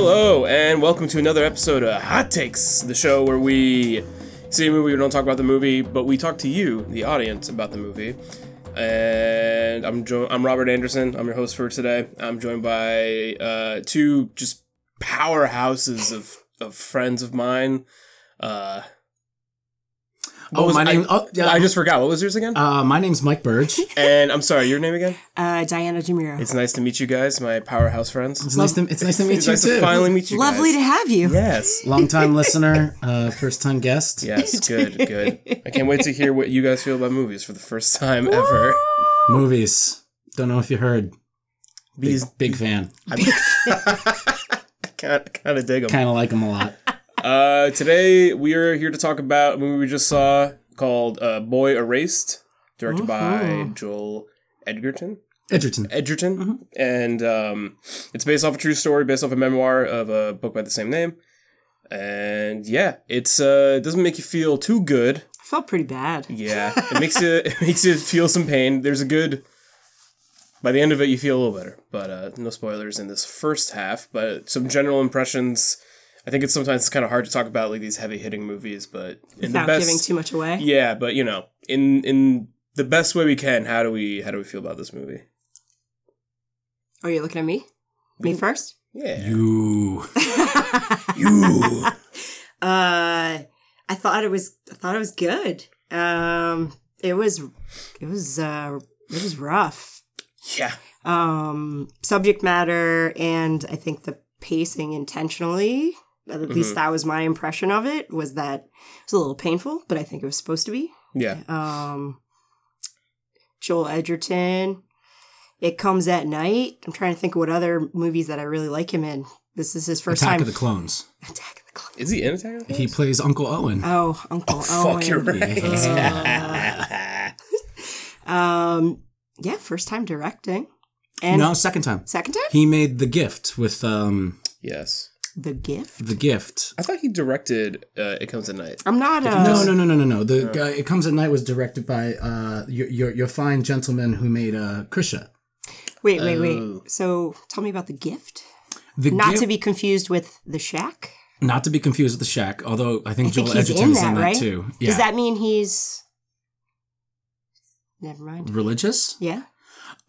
Hello, and welcome to another episode of Hot Takes, the show where we see a movie, we don't talk about the movie, but we talk to you, the audience, about the movie. And I'm jo- I'm Robert Anderson. I'm your host for today. I'm joined by uh, two just powerhouses of, of friends of mine. Uh, what Oh, was- my name. I, oh, yeah. I just forgot. What was yours again? Uh, my name's Mike Burge. and I'm sorry, your name again? Uh, Diana Demiro. It's nice to meet you guys, my powerhouse friends. It's nice to it's nice to meet It's you nice too. to finally meet you Lovely guys. to have you. Yes. Long time listener, uh, first time guest. Yes, good, good. I can't wait to hear what you guys feel about movies for the first time ever. Movies. Don't know if you heard. Big, These big fan. I kind kind of dig them. Kind of like them a lot. Uh, today we are here to talk about a movie we just saw called uh, Boy Erased, directed by Joel Edgerton. Edgerton. Edgerton, and um, it's based off a true story, based off a memoir of a book by the same name. And yeah, it's uh, it doesn't make you feel too good. I felt pretty bad. Yeah, it makes you it makes you feel some pain. There's a good. By the end of it, you feel a little better, but uh, no spoilers in this first half. But some general impressions. I think it's sometimes kind of hard to talk about like these heavy hitting movies, but in Without the best, giving too much away. yeah, but you know, in in the best way we can, how do we how do we feel about this movie? Are you're looking at me? Me first? Yeah, You. you. Uh, I thought it was. I thought it was good. Um, it was. It was. Uh, it was rough. yeah, Um, subject matter and I think the pacing intentionally. At least that was my impression of it. Was that it was a little painful, but I think it was supposed to be. yeah. um Joel Edgerton. It comes at night. I'm trying to think of what other movies that I really like him in. This is his first Attack time. Attack of the Clones. Attack of the Clones. Is he in Attack of the Clones? He plays Uncle Owen. Oh, Uncle Fuck, Owen. you're right. Um, yeah, first time directing, and no, second time. second time, He made The Gift with um yes, The Gift. The Gift. I thought he directed uh, It Comes at Night. I'm not a No, no, no, no, no, no. The guy It Comes at Night was directed by uh your your, your fine gentleman who made uh Krisha. Wait, wait, Oh. wait. So tell me about The Gift. The Not Gift- to be confused with The Shack. Not to be confused with the Shack, although I think I Joel he's Edgerton in is that, in that right? too. Yeah. Does that mean he's? Never mind. religious? Yeah.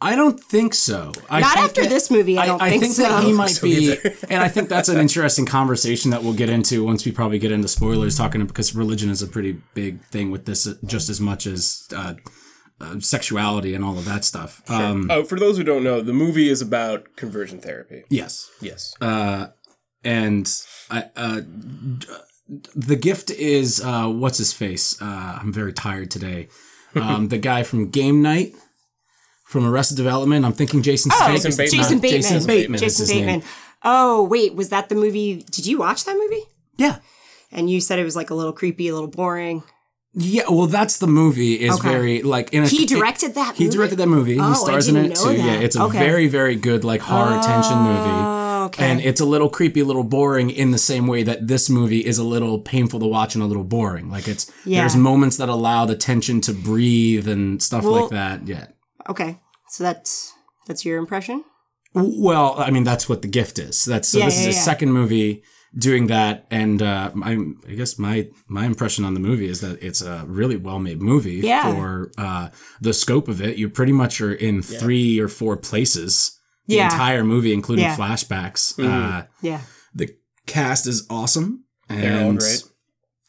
I don't think so. I Not think after that- this movie. I don't think, so. that he might so be, and I think that's an interesting conversation that we'll get into once we probably get into spoilers. Talking because religion is a pretty big thing with this, just as much as uh, uh, sexuality and all of that stuff. Um, Oh, for those who don't know, the movie is about conversion therapy. yes, Yes. uh, and I, uh, the gift is uh, what's his face? Uh, I'm very tired today. Um, the guy from Game Night. From Arrested Development, I'm thinking Jason Oh, Statham. Jason Bateman. Jason Bateman. Jason Bateman. is Jason his name. Bateman. Oh, wait, was that the movie? Did you watch that movie? Yeah. And you said it was like a little creepy, a little boring. Yeah, well, that's the movie. Is Okay. very like in a, He directed that He movie? directed that movie. Oh, I he stars in didn't it know too. Yeah, that. it's a Okay. very, very good like horror tension oh, movie. Oh, okay. And it's a little creepy, a little boring in the same way that this movie is a little painful to watch and a little boring. Like it's Yeah. there's moments that allow the tension to breathe and stuff Well- like that. Yeah. Okay, so that's that's your impression. Well, I mean that's what the gift is. That's so Yeah, this yeah, is his yeah. second movie doing that and uh I, I guess my my impression on the movie is that it's a really well made movie Yeah. for uh the scope of it. You pretty much are in three or four places the Yeah. entire movie including Yeah. flashbacks. Mhm. Uh Yeah. the cast is awesome They're all and great.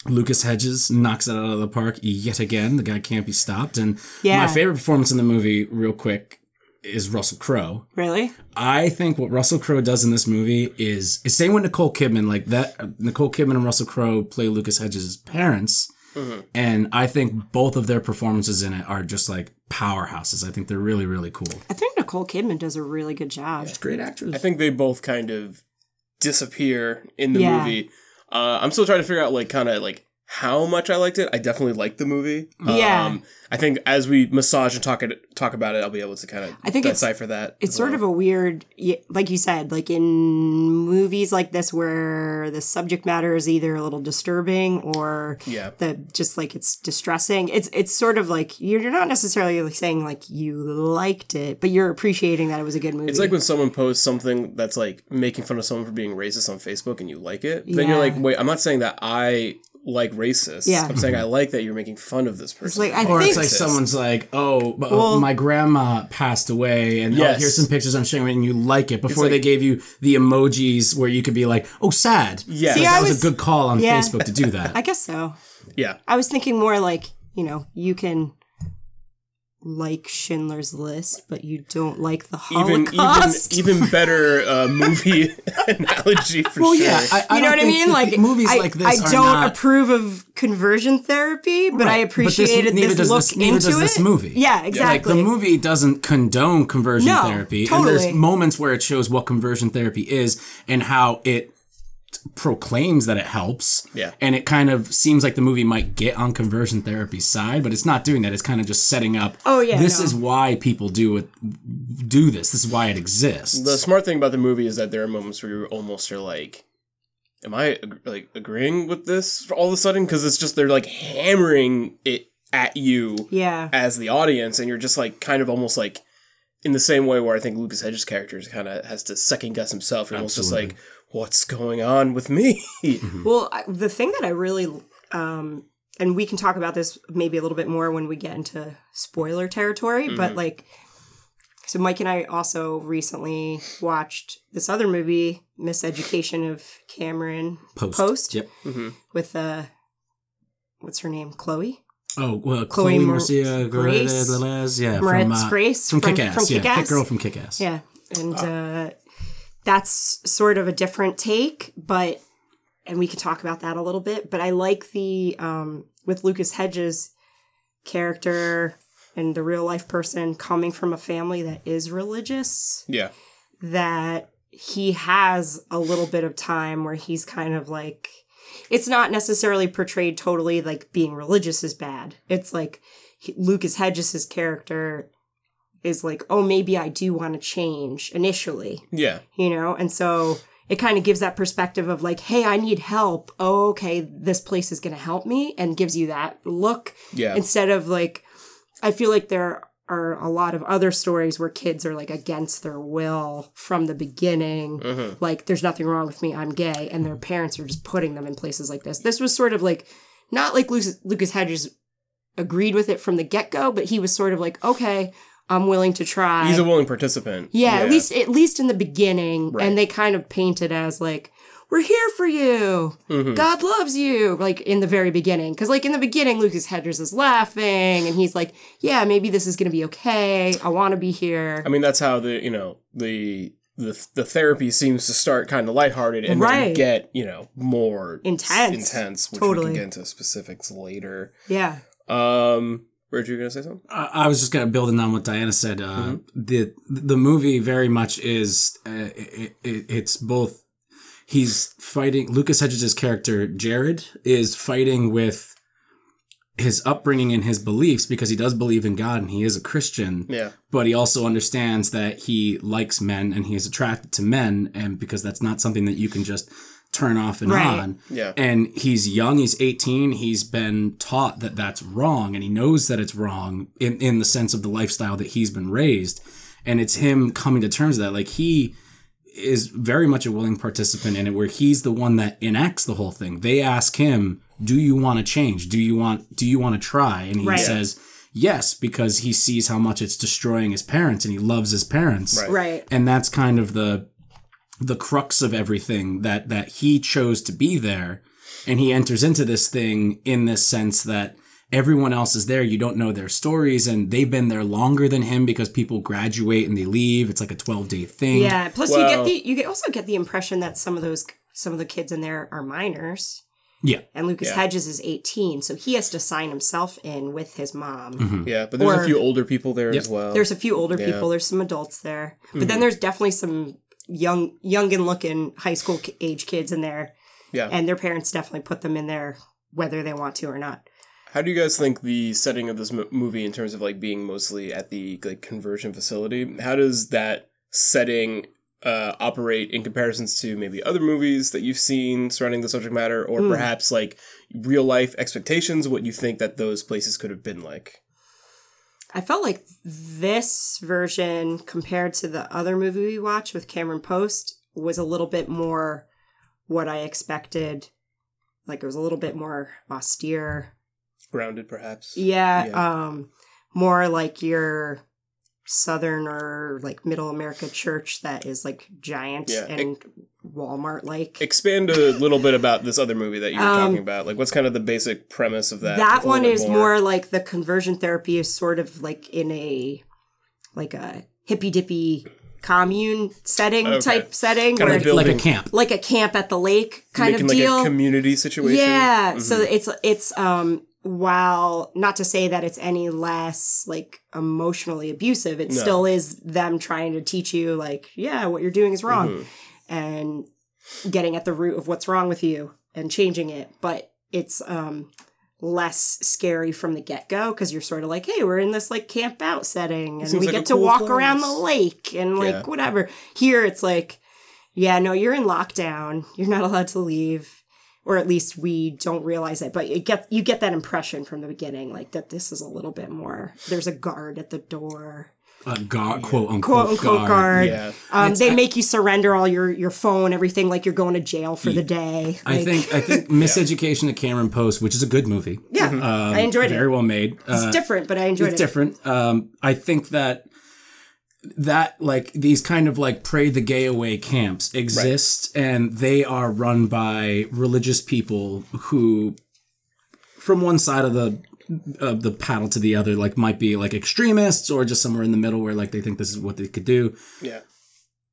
Lucas Hedges knocks it out of the park yet again. The guy can't be stopped. And Yeah. my favorite performance in the movie, real quick, is Russell Crowe. Really? I think what Russell Crowe does in this movie is is same with Nicole Kidman. Like that, Nicole Kidman and Russell Crowe play Lucas Hedges' parents, mm-hmm. and I think both of their performances in it are just like powerhouses. I think they're really really cool. I think Nicole Kidman does a really good job. Great actors. I think they both kind of disappear in the Yeah. movie. Uh, I'm still trying to figure out like kind of like how much I liked it. I definitely liked the movie. Yeah. Um, I think as we massage and talk it talk about it, I'll be able to kind of I think it's- decipher that. It's sort of a weird, like you said, like in movies like this where the subject matter is either a little disturbing or Yeah. the just like it's distressing. It's it's sort of like you're you're not necessarily like saying like you liked it, but you're appreciating that it was a good movie. It's like when someone posts something that's like making fun of someone for being racist on Facebook and you like it. Then you're like, wait, I'm not saying that I like racist. Yeah. I'm saying I mm-hmm. like that you're making fun of this person. like, I Or think- it's like someone's like, "Oh, but, uh, Well- my grandma passed away, and oh, here's some pictures I'm showing, you," and you like it." Before like- they gave you the emojis where you could be like, "Oh, sad." Yeah, Like, See, I that was, was- a good call on yeah. Facebook to do that. I guess so. yeah. I was thinking more like you know you can like Schindler's List, but you don't like the Holocaust. even even better uh, movie analogy for well, sure. yeah, I, I you know what I mean? Like movies I, like this I don't not, approve of conversion therapy, but I Right, but this- appreciated this, look this- neither into does it. this movie. Yeah, Like exactly. the movie doesn't condone conversion No, therapy, and there's moments where it shows what conversion therapy is and how it proclaims that it helps. Yeah. and it kind of seems like the movie might get on conversion therapy's side, but it's not doing that. It's kind of just setting up. Oh, yeah, this no. is why people do it. Do this. This is why it exists. the smart thing about the movie is that there are moments where you almost are like, "Am I like agreeing with this all of a sudden?" Because it's just they're like hammering it at you yeah. as the audience, and you're just like kind of almost like in the same way where I think Lucas Hedges' character kind of has to second guess himself. You're almost just like, "What's going on with me?" Well, I, the thing that I really, um, and we can talk about this maybe a little bit more when we get into spoiler territory, Mm-hmm. but like, so Mike and I also recently watched this other movie, Miseducation of Cameron Post. Post Yep. with uh, what's her name, Chloe Oh well, Chloe Chloe, Mor- Marcia Grace? Grace, yeah, Moretz from uh, Grace from from- Kick-Ass, from yeah, Kick-Ass? Hit Girl from Kick-Ass. Yeah, and uh, that's sort of a different take, but and we could talk about that a little bit. But I like the um, with Lucas Hedges character and the real life person coming from a family that is religious. yeah, That he has a little bit of time where he's kind of like. It's not necessarily portrayed totally like being religious is bad. It's like Lucas Hedges' character is like, oh, maybe I do want to change initially, yeah, you know? And so it kind of gives that perspective of like, hey, I need help. Oh, okay, this place is going to help me and gives you that look yeah. instead of like, I feel like there are a lot of other stories where kids are like against their will from the beginning. Mm-hmm. Like, there's nothing wrong with me, I'm gay. And their parents are just putting them in places like this. This was sort of like, not like Lucas, Lucas Hedges agreed with it from the get go, but he was sort of like, okay, I'm willing to try. He's a willing participant. yeah, at least at least in the beginning, Right. and they kind of paint it as like, we're here for you. Mhm. God loves you. Like in the very beginning. Because, like, in the beginning, Lucas Hedges is laughing and he's like, yeah, maybe this is going to be okay. I want to be here. I mean, that's how the you know the the the therapy seems to start kind of lighthearted and then get you know more Intense. intense, which we Totally. can get into specifics later. yeah. Um, Were you gonna say something? I I was just gonna building on what Diana said. Uh, The the movie very much is uh, it, it, it's both. He's fighting Lucas Hedges' character Jared is fighting with his upbringing and his beliefs because he does believe in God and he is a Christian. Yeah. But he also understands that he likes men and he is attracted to men, and because that's not something that you can just turn off and Right. on. Yeah. And he's young, he's 18, he's been taught that that's wrong, and he knows that it's wrong in, in the sense of the lifestyle that he's been raised. And it's him coming to terms with that. Like, he is very much a willing participant in it, where he's the one that enacts the whole thing. They ask him, Do you want to change? Do you want, do you want to try? And he Right. says, Yes, because he sees how much it's destroying his parents and he loves his parents Right. Right. and that's kind of the the crux of everything that that he chose to be there and he enters into this thing in this sense that everyone else is there you don't know their stories and they've been there longer than him because people graduate and they leave it's like a 12 day thing Yeah. Plus, you get the you get also get the impression that some of those some of the kids in there are minors, yeah and Lucas Yeah. Hedges is eighteen, so he has to sign himself in with his mom. Mm-hmm. Yeah, but there's Or- a few older people there Yep. as well. There's a few older Yeah. people. There's some adults there, but then mm-hmm. there's definitely some young, young and looking high school age kids in there, yeah. and their parents definitely put them in there whether they want to or not. How do you guys think the setting of this mo- movie, in terms of like being mostly at the like conversion facility, how does that setting uh, operate in comparisons to maybe other movies that you've seen surrounding the subject matter, or perhaps like real life expectations? What you think that those places could have been like? I felt like this version compared to the other movie we watched with Cameron Post was a little bit more what I expected. Like it was a little bit more austere. Grounded, perhaps. Yeah, Yeah. um more like your southern or like middle America church that is like giant Yeah, and Walmart like. Expand a little bit about this other movie that you were Um, talking about. Like, what's kind of the basic premise of that? that one is more. like the conversion therapy is sort of like in a like a hippy dippy commune setting Okay. type setting Kinda where like like a camp. like a camp at the lake kind making of like deal. a community situation. Yeah. Mhm. So it's it's um while not to say that it's any less like emotionally abusive, it No. still is them trying to teach you like, yeah, what you're doing is wrong Mhm. And getting at the root of what's wrong with you and changing it. But it's um less scary from the get-go because you're sort of like hey we're in this like camp out setting and we like get to cool walk around the lake and like Yeah. whatever. Here it's like yeah no you're in lockdown. You're not allowed to leave. Or at least we don't realize it. But you get you get that impression from the beginning like that this is a little bit more there's a guard at the door A guard, quote unquote, quote unquote guard. guard, Yeah. Um, they I- make you surrender all your your phone everything like you're going to jail for the day I think I think Miseducation of Cameron Post, which is a good movie. yeah Um, i enjoyed very it Very well made. it's Uh, different but i enjoyed it. it's it different. Um, I think that that like these kind of like pray the gay away camps exist, and they are run by religious people who, from one side of the of the paddle to the other, like might be like extremists or just somewhere in the middle where like they think this is what they could do Yeah.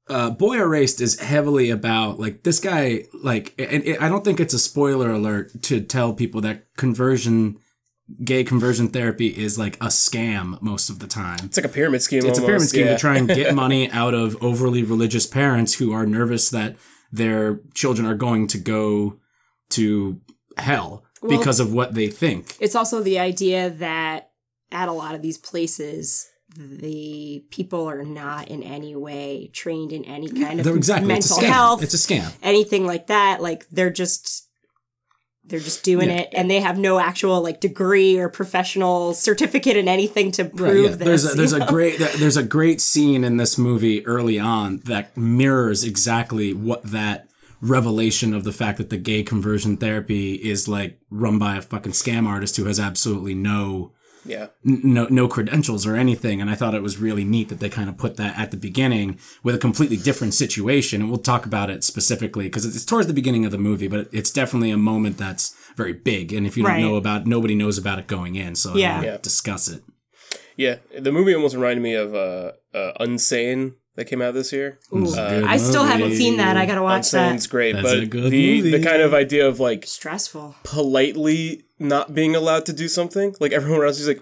uh, Boy Erased is heavily about like this guy. Like, and it, I don't think it's a spoiler alert to tell people that conversion, gay conversion therapy is like a scam most of the time. It's like a pyramid scheme. It's a pyramid scheme yeah. to try and get money out of overly religious parents who are nervous that their children are going to go to hell Well- because of what they think. It's also the idea that at a lot of these places, the people are not in any way trained in any kind of exactly it's mental scam. health, It's a scam. anything like that. Like they're just they're just doing Yeah. it, and they have no actual like degree or professional certificate in anything to prove yeah. this. There's a, there's a great there's a great scene in this movie early on that mirrors exactly what that revelation of the fact that the gay conversion therapy is like run by a fucking scam artist who has absolutely no Yeah. n- no no credentials or anything and I thought it was really neat that they kind of put that at the beginning with a completely different situation and we'll talk about it specifically because it's towards the beginning of the movie but it's definitely a moment that's very big and if you don't Right. know about nobody knows about it going in so Yeah. Yeah. discuss it Yeah. The movie almost reminded me of uh, uh, Unsane that came out this year. Ooh, Good I still haven't seen that. I gotta watch that. that. great, That's but a good the the kind of idea of like Stressful. politely not being allowed to do something, like everyone else is like,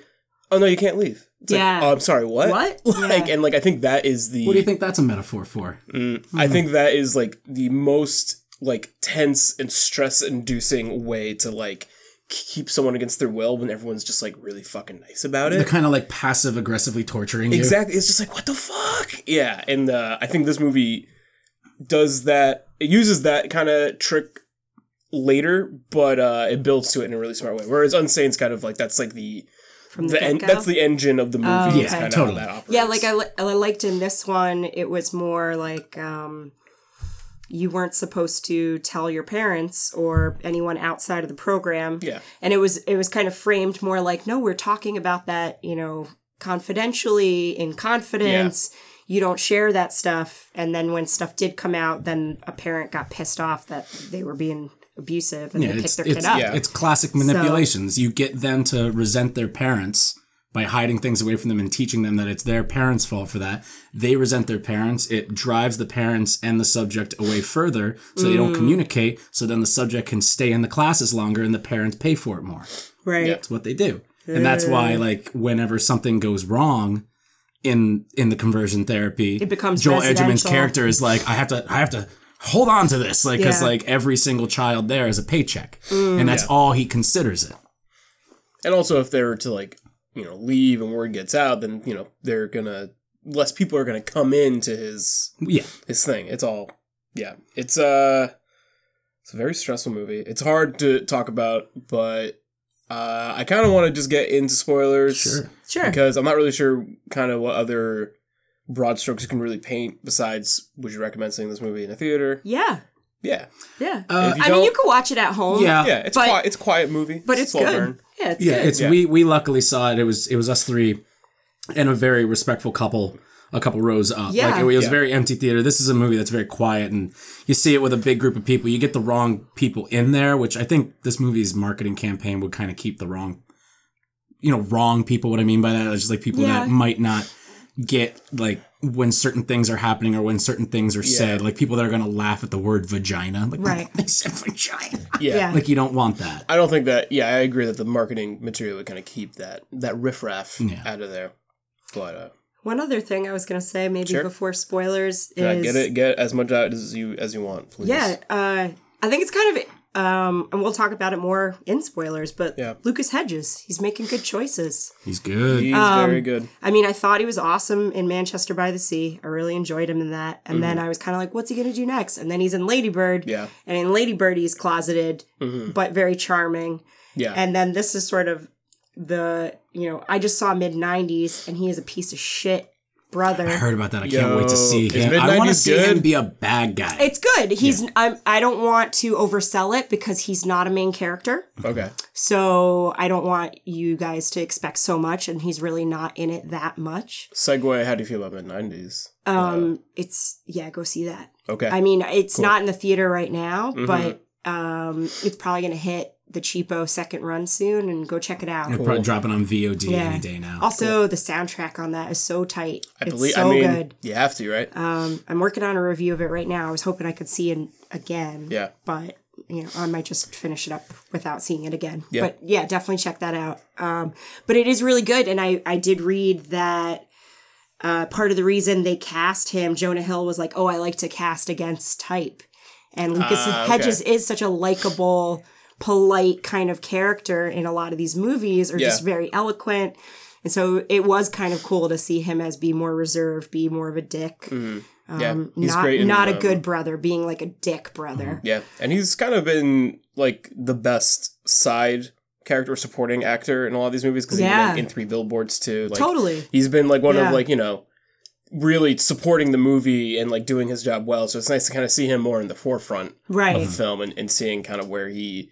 "Oh no, you can't leave." It's like, Yeah. oh, I'm sorry. What? What? Like, Yeah. and like I think that is the. What do you think that's a metaphor for? Mm, I think that is like the most like tense and stress inducing way to like k- keep someone against their will when everyone's just like really fucking nice about it. They're kind of like passive aggressively torturing you. Exactly. It's just like what the fuck? Yeah, and uh, I think this movie does that. It uses that kind of trick later, but uh, it builds to it in a really smart way. Whereas Unsane's kind of like that's like the From the, the en- that's the engine of the movie. Oh, okay. kind of Totally. that. Yeah, like I, li- I liked in this one, it was more like um, you weren't supposed to tell your parents or anyone outside of the program. Yeah. and it was it was kind of framed more like, no, we're talking about that, you know, confidentially in confidence. You don't share that stuff, and then when stuff did come out, then a parent got pissed off that they were being abusive and Yeah, they picked their kid up. Yeah. it's classic manipulations. You get them to resent their parents by hiding things away from them and teaching them that it's their parents' fault for that. They resent their parents. It drives the parents and the subject away further so they Mm. don't communicate. So then the subject can stay in the classes longer and the parents pay for it more. Right. That's what they do. And that's why, like, whenever something goes wrong in in the conversion therapy, It becomes Joel Edgerton's residential. character is like, I have to, I have to hold on to this, like because Yeah. like every single child there is a paycheck, and that's all he considers it. And also, if they were to like, you know, leave and word gets out, then you know they're gonna less people are gonna come into his Yeah, his thing. It's all yeah. It's uh it's a very stressful movie. It's hard to talk about, but uh I kind of want to just get into spoilers sure. Sure. because I'm not really sure kind of what other broad strokes you can really paint besides would you recommend seeing this movie in a theater? yeah. Yeah. Yeah. Uh, I mean, you don't- could watch it at home. Yeah. Yeah, it's But- quiet, it's a quiet movie. But it's slow good. burn. Yeah, it's yeah, good. it's Yeah. we we luckily saw it. It was it was us three, and a very respectful couple, a couple rows up. Yeah. like it, was Yeah. very empty theater. This is a movie that's very quiet, and you see it with a big group of people. You get the wrong people in there, which I think this movie's marketing campaign would kind of keep the wrong, you know, wrong people. What I mean by that is just like people Yeah. that might not get like when certain things are happening or when certain things are said like people that are going to laugh at the word vagina like Right. they said vagina Yeah. Yeah. like you don't want that I don't think that. Yeah, I agree that the marketing material would kind of keep that that riffraff Yeah. out of there. But uh, One other thing I was going to say, maybe Sure. before spoilers, yeah, is get it, get as much out as you as you want, please. Yeah, uh, I think it's kind of, um, and we'll talk about it more in spoilers. But Yeah. Lucas Hedges, he's making good choices. he's good he's Um, very good. I mean, I thought he was awesome in Manchester by the Sea. I really enjoyed him in that. And then I was kind of like, what's he going to do next? And then he's in Ladybird. Mm-hmm. Yeah, And in Ladybird, he's closeted, Mhm. but very charming. yeah. And then this is sort of the, you know, I just saw mid 90s and he is a piece of shit brother. I heard about that. I can't wait to see him. I want to see good? him be a bad guy. It's good. He's I'm I don't want to oversell it because he's not a main character. okay. So I don't want you guys to expect so much and he's really not in it that much. Segue. How do you feel about mid nineties? Um it's yeah, go see that. Okay. I mean, it's Cool. not in the theater right now, Mhm. but um it's probably going to hit the cheapo second run soon and go check it out. They're probably dropping on VOD Yeah. any day now. Also, the soundtrack on that is so tight. I it's believe. so I mean, good. you have to, right? Um, I'm working on a review of it right now. I was hoping I could see it again. Yeah. But you know, I might just finish it up without seeing it again. Yeah. But yeah, definitely check that out. Um, but it is really good, and I I did read that. Uh, part of the reason they cast him, Jonah Hill was like, "Oh, I like to cast against type," and Lucas Ah, okay. Hedges is such a likable, polite kind of character in a lot of these movies, or just very eloquent. And so it was kind of cool to see him as be more reserved, be more of a dick. Mhm. Yeah, Um, he's not great in, not a um, good brother, being like a dick brother. Yeah, and he's kind of been like the best side character supporting actor in a lot of these movies because Yeah. he's been in Three Billboards too. Like, totally. He's been like one Yeah. of like you know really supporting the movie and like doing his job well. So it's nice to kind of see him more in the forefront Right. of the film and, and seeing kind of where he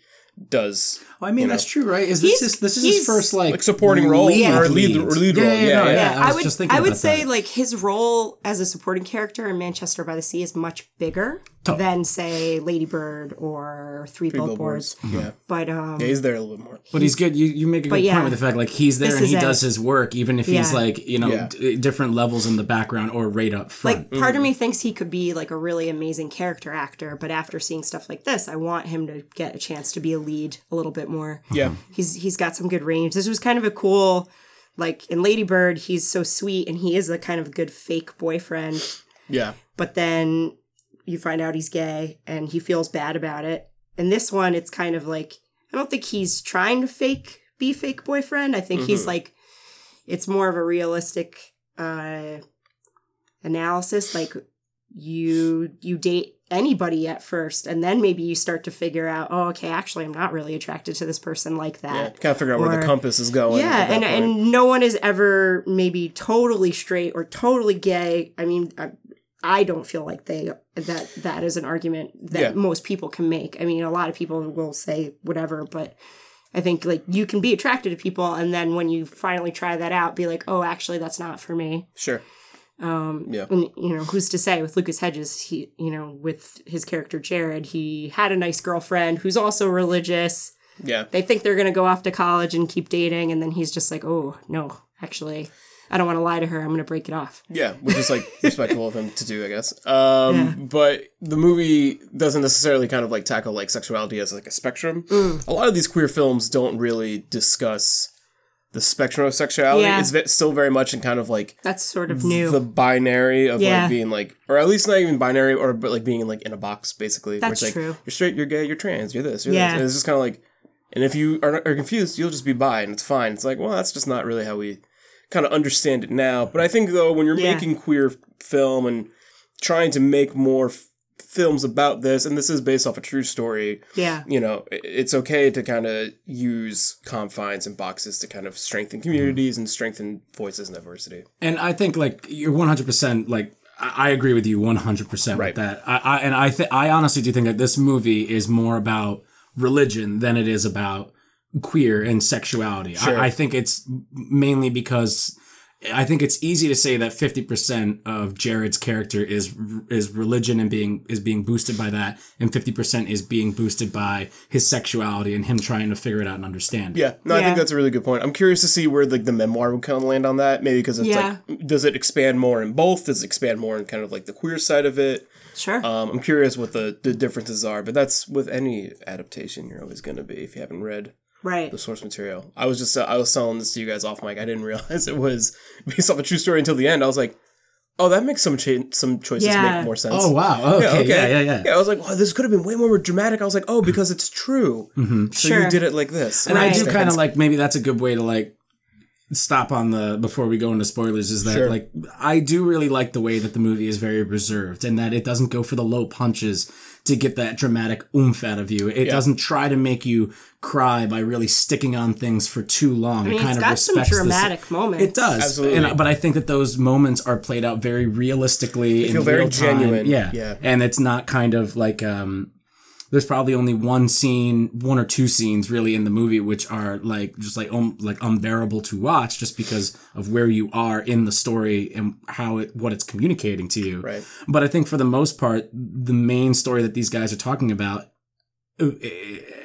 does Well, I mean, you that's know. true, right? Is this He's- his, this is his first like Like supporting role or lead- or lead Yeah, role. yeah, Yeah, no, yeah. yeah. I, I, would just thinking I would say that. like his role as a supporting character in Manchester by the Sea is much bigger Totally. than say Lady Bird or Three, Three Billboards. billboards. Yeah. But um yeah, he's there a little bit more. But he's good. You you make a good yeah. point with the fact like he's there and he is does his work, even if he's like you know Yeah. d- different levels in the background or right up front. like part of me thinks he could be like a really amazing character actor, but after seeing stuff like this, I want him to get a chance to be a lead a little bit more. Yeah. He's he's got some good range. This was kind of a cool like in Lady Bird, he's so sweet and he is a kind of good fake boyfriend, Yeah. but then you find out he's gay and he feels bad about it. In this one, it's kind of like I don't think he's trying to fake be fake boyfriend. I think he's Mhm. like it's more of a realistic uh analysis like you you date anybody at first and then maybe you start to figure out oh okay actually i'm not really attracted to this person like Yeah. that Kind of figure out where the compass is going. yeah, and point. and no one is ever maybe totally straight or totally gay. I mean, I, I don't feel like they that that is an argument that Yeah. most people can make. I mean, a lot of people will say whatever, but I think like you can be attracted to people, and then when you finally try that out, be like, oh, actually, that's not for me. sure. Um, Yeah. and, you know, who's to say with Lucas Hedges, he, you know, with his character Jared, he had a nice girlfriend who's also religious Yeah. they think they're going to go off to college and keep dating and then he's just like oh no actually i don't want to lie to her i'm going to break it off Yeah, which is like respectful of him to do, I guess. Um, Yeah. But the movie doesn't necessarily kind of like tackle like sexuality as like a spectrum. Mm. A lot of these queer films don't really discuss the spectrum of sexuality Yeah. is still very much in kind of like That's sort of new. the binary of Yeah. like being like, or at least not even binary, or but like being in like in a box basically. That's like, true. You're straight, you're gay, you're trans, you're this, you're Yeah. this, and it's just kind of like, and if you are, are confused, you'll just be bi, and it's fine. It's like, well, that's just not really how we kind of understand it now. But I think though, when you're Yeah. making queer film and trying to make more f- films about this, and this is based off a true story, yeah. you know, it's okay to kind of use confines and boxes to kind of strengthen mm-hmm. communities and strengthen voices and diversity. And I think like you're 100 percent like I I agree with you 100 percent Right. with that. I, I and I th- I honestly do think that this movie is more about religion than it is about queer and sexuality. Sure. I, I think it's mainly because I think it's easy to say that 50% of Jared's character is is religion and being is being boosted by that and 50% is being boosted by his sexuality and him trying to figure it out and understand. it. Yeah, no, I think that's a really good point. I'm curious to see where like the memoir would kind of land on that. Maybe because it's Yeah. like, does it expand more in both? Does it expand more in kind of like the queer side of it? Sure. Um, I'm curious what the the differences are. But that's with any adaptation, you're always going to be if you haven't read right. the source material. I was just uh, I was selling this to you guys off mic. I didn't realize it was based off a true story until the end. I was like, oh, that makes some cha- some choices Yeah. make more sense. Oh wow. Okay. Yeah, yeah, yeah. Yeah, I was like, wow, this could have been way more dramatic. I was like, oh, because it's true. So Sure. you did it like this. And I do kind of like maybe that's a good way to like stop on the before we go into spoilers is that Sure. like I do really like the way that the movie is very reserved and that it doesn't go for the low punches to get that dramatic oomph out of you. It doesn't try to make you cry by really sticking on things for too long. I mean, it kind it's of got some respects the- dramatic moments. It does, Absolutely. And, but I think that those moments are played out very realistically. feel in very real time. genuine. Yeah, Yeah. and it's not kind of like um, there's probably only one scene, one or two scenes really in the movie which are like just like um, like unbearable to watch just because of where you are in the story and how it what it's communicating to you. Right. But I think for the most part, the main story that these guys are talking about uh,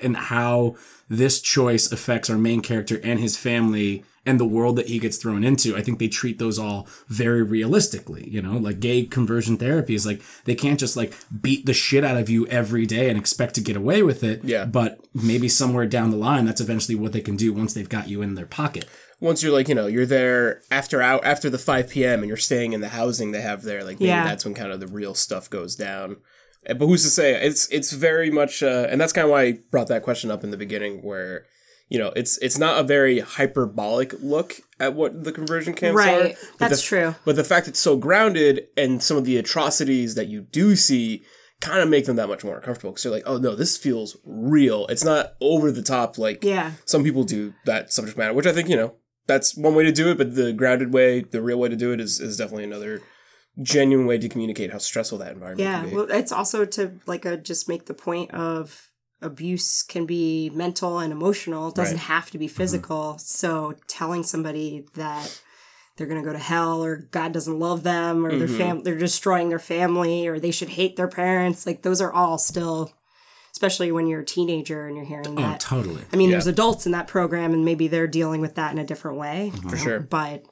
and how this choice affects our main character and his family and the world that he gets thrown into. I think they treat those all very realistically, you know, like gay conversion therapy is like they can't just like beat the shit out of you every day and expect to get away with it. Yeah. But maybe somewhere down the line, that's eventually what they can do once they've got you in their pocket. once you're like you know you're there after out after the 5 p.m and you're staying in the housing they have there like maybe Yeah. that's when kind of the real stuff goes down but who's to say it's it's very much uh, and that's kind of why i brought that question up in the beginning where you know it's it's not a very hyperbolic look at what the conversion camps are Right. but That's the- true. but the fact it's so grounded and some of the atrocities that you do see kind of make them that much more uncomfortable because you're like oh no this feels real it's not over the top like Yeah. some people do that subject matter, which I think you know that's one way to do it. But the grounded way, the real way to do it, is is definitely another genuine way to communicate how stressful that environment Yeah. Well, it's also to like uh just make the point of abuse can be mental and emotional. It doesn't Right. have to be physical. So telling somebody that they're going to go to hell or God doesn't love them or their Mhm. fam they're destroying their family or they should hate their parents, like those are all still especially when you're a teenager and you're hearing Oh, that. totally. I mean, Yeah. there's adults in that program and maybe they're dealing with that in a different way. For sure. But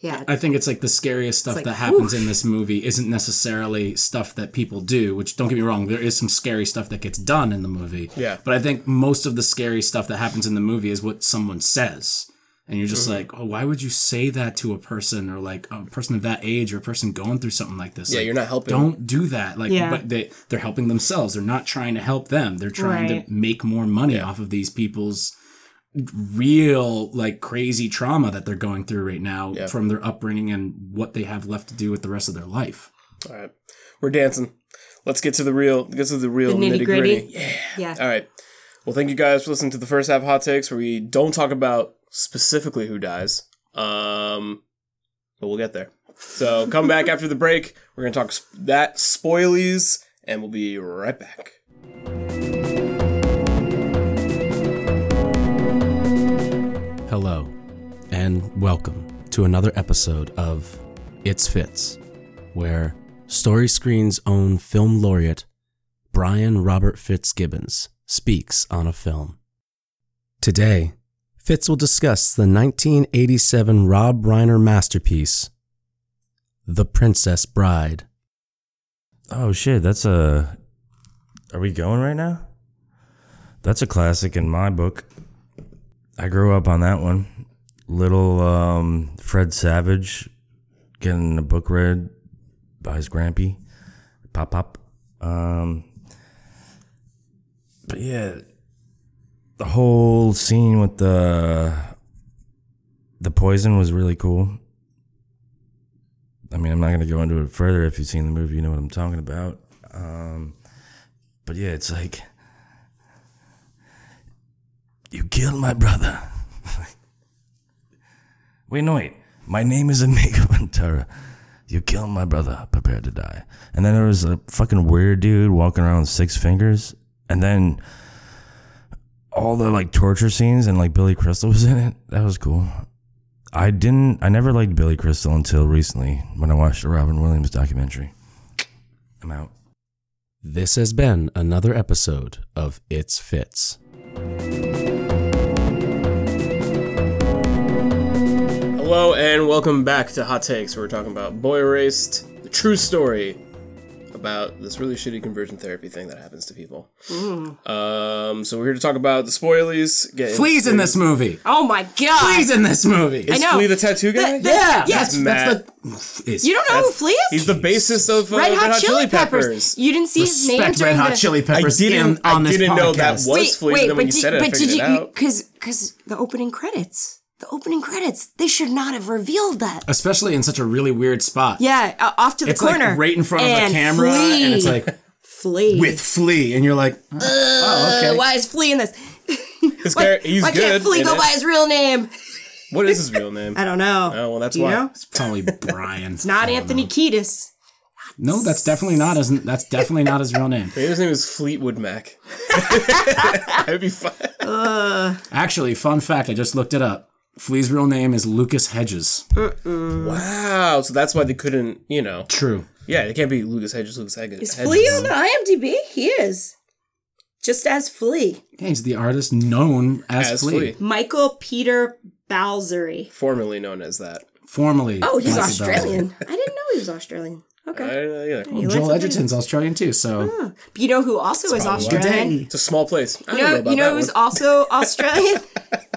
yeah, I think it's like the scariest stuff like, that happens in this movie isn't necessarily stuff that people do, which don't get me wrong, there is some scary stuff that gets done in the movie. Yeah. But I think most of the scary stuff that happens in the movie is what someone says. And you're just mm-hmm. like, oh, why would you say that to a person or like a person of that age or a person going through something like this? Yeah, Like, you're not helping. Don't do that. Like, Yeah. but they they're helping themselves. They're not trying to help them. They're trying Right. to make more money off of these people's real like crazy trauma that they're going through right now Yeah. from their upbringing and what they have left to do with the rest of their life. All right, we're dancing. Let's get to the real. Get to the real nitty gritty. Yeah. yeah. All right. Well, thank you guys for listening to the first half of hot takes, where we don't talk about specifically who dies. Um, but we'll get there. So come back after the break. We're gonna talk sp- that spoilies, and we'll be right back. And welcome to another episode of It's Fitz, where Story Screen's own film laureate, Brian Robert Fitzgibbons, speaks on a film. Today, Fitz will discuss the 1987 Rob Reiner masterpiece, The Princess Bride. Oh shit, that's a. Are we going right now? That's a classic in my book. I grew up on that one. Little um, Fred Savage getting a book read by his grampy, Pop Pop. Um, but yeah, the whole scene with the the poison was really cool. I mean, I'm not going to go into it further. If you've seen the movie, you know what I'm talking about. Um, but yeah, it's like you killed my brother. wait, no, wait. My name is Amigo Ventura. You killed my brother. Prepare to die. And then there was a fucking weird dude walking around with six fingers. And then all the like torture scenes and like Billy Crystal was in it. That was cool. I didn't. I never liked Billy Crystal until recently when I watched the Robin Williams documentary. I'm out. This has been another episode of It's Fitz. Hello and welcome back to Hot Takes. Where we're talking about Boy Erased, the true story about this really shitty conversion therapy thing that happens to people. Um, so we're here to talk about the spoilies. Get Flea's in this movie. Oh my god! Flea's in this movie. Is know. Flea the tattoo guy? The- the- yeah, Yes. that's, that's the. It's, You don't know who Flea is? He's the bassist of uh, Red Hot Chili Peppers. You didn't see his name respect during Red Hot the. Chili I Peppers didn't. in, on I this didn't know that podcast. was Flea. but then when you did, said it, I but figured it you? out. Because because the opening credits, the opening credits, they should not have revealed that. especially in such a really weird spot. Yeah, uh, off to the it's corner, like right in front of and the camera, Flea. and it's like Flea. with Flea, and you're like, oh, oh, okay. Uh, why is Flea in this? His Why, char- he's why good. can't Flea go it. by his real name? What is his real name? I don't know. Oh well, that's Do you why. know? It's probably Brian. it's Not Anthony Kiedis. No, that's definitely not his. That's definitely not his real name. Maybe his name is Fleetwood Mac. That'd be fun. Actually, fun fact: I just looked it up. Flea's real name is Lucas Hedges. Wow. So that's why they couldn't, you know. True. Yeah, it can't be Lucas Hedges. Lucas Hedges. Is Flea on the IMDb? He is. Just as Flea. Yeah, he's the artist known as, As Flea, Flea. Michael Peter Balzary. formerly known as that. formerly. Oh, he's Michael Australian. I didn't know he was Australian. Okay. don't know either. Bell. You learn Joel Edgerton's Australian too, so ah. new. You know who also is Australian? day. It's a small place. I You don't know know, about you know that who's one. also Australian?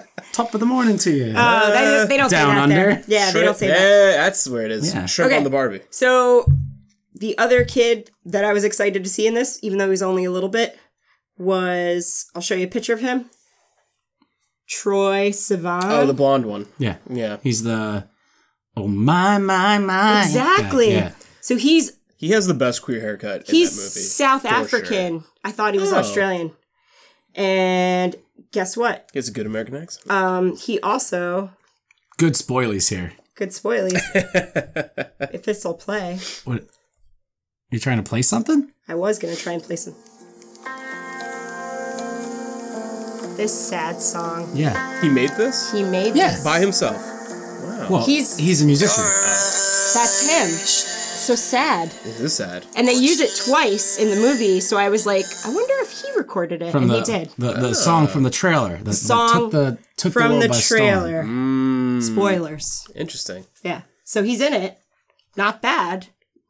Top of the morning to you. Oh, they, they don't say Down that under? there. Yeah, they Shrimp- don't say that. Yeah, that's where it is. Yeah. Shrimp Okay. on the Barbie. So the other kid that I was excited to see in this, even though he was only a little bit, was I'll show you a picture of him. Troye Sivan. Oh, the blonde one. yeah, Yeah. he's the. Oh my my my. exactly. guy. Yeah. So he's He has the best queer haircut in he's that movie. South for sure. African. I thought he was Oh. Australian. And guess what? He has a good American accent. Um, he also Good spoilies here. good spoilies. if this will play, What? You're trying to play something? I was gonna try and play some. This sad song. Yeah. he made this He made Yeah. this. by himself. Well, He's- he's a musician. That's him. So sad. This is sad. And they use it twice in the movie, so I was like, I wonder if he recorded it. From and the, he did. the the song from the trailer. The, song took the took From the, the by trailer. Mm, Spoilers. interesting. Yeah. So he's in it. Not bad.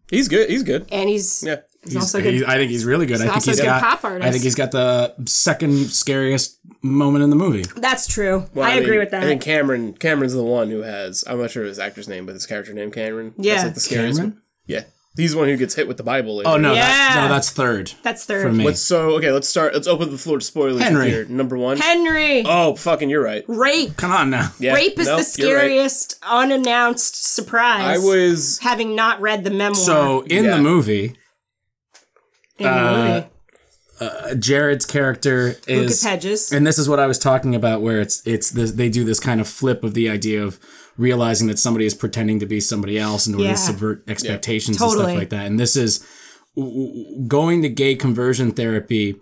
He's good. He's good. And he's Yeah. he's, He's- also good. he- I think he's really good. I think also he's good got. pop artist. I think he's got the second scariest moment in the movie. That's true. Well, I, agree mean, with that. I think Cameron Cameron's the one who has I'm not sure of his actor's name, but his character name Cameron. Yeah. That's like the scariest Cameron? one. Yeah. He's the one who gets hit with the Bible. Later. Oh no, Yeah. that's, no, that's third That's third. for me. Let's so okay. Let's start. Let's open the floor to spoilers Henry. here. Number one. Henry. oh fucking, you're right. Rape. Come on now. Yeah. Rape is Nope, the you're right. scariest unannounced surprise. I was having not read the memoir So in Yeah. the movie, in the uh, movie. Jared's character is Lucas Hedges. and this is what I was talking about, where it's it's this, they do this kind of flip of the idea of realizing that somebody is pretending to be somebody else in order Yeah. to subvert expectations and Totally. stuff like that. And this is w- w- going to gay conversion therapy.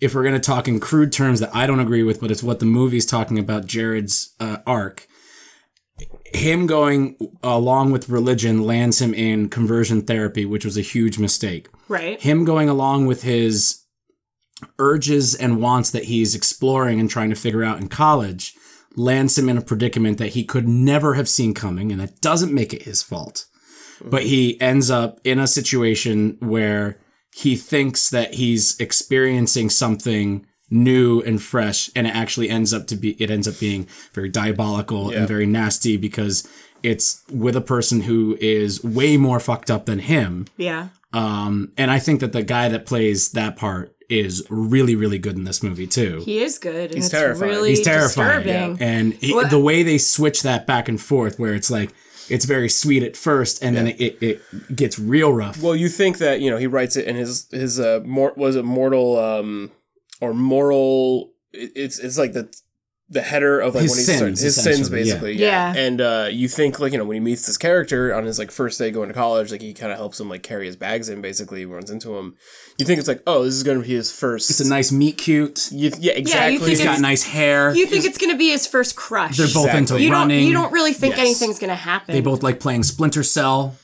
If we're going to talk in crude terms that I don't agree with, but it's what the movie's talking about, Jared's uh, arc. Him going along with religion lands him in conversion therapy, which was a huge mistake right. him going along with his urges and wants that he's exploring and trying to figure out in college lands him in a predicament that he could never have seen coming and that doesn't make it his fault but he ends up in a situation where he thinks that he's experiencing something new and fresh and it actually ends up to be it ends up being very diabolical Yeah. and very nasty because it's with a person who is way more fucked up than him Yeah. um and i think that the guy that plays that part is really really good in this movie too He is good. And He's it's terrifying. really he's terrifying disturbing. and he, What- the way they switch that back and forth where it's like it's very sweet at first and then it, it, it gets real rough Well, you think that you know he writes it in his his uh mor- was it mortal um or moral? it- It's it's like the the header of like His when he sins, starts his sins basically. Yeah. Yeah. And uh, you think like you know when he meets this character on his like first day going to college, like he kind of helps him like carry his bags in. Basically, runs into him. You think it's like oh this is going to be his first. it's a nice meet cute you, yeah, exactly. think he's got nice hair You think it's going to be his first crush. they're both into Exactly. you don't, running you don't really think Yes. anything's going to happen. they both like playing splinter cell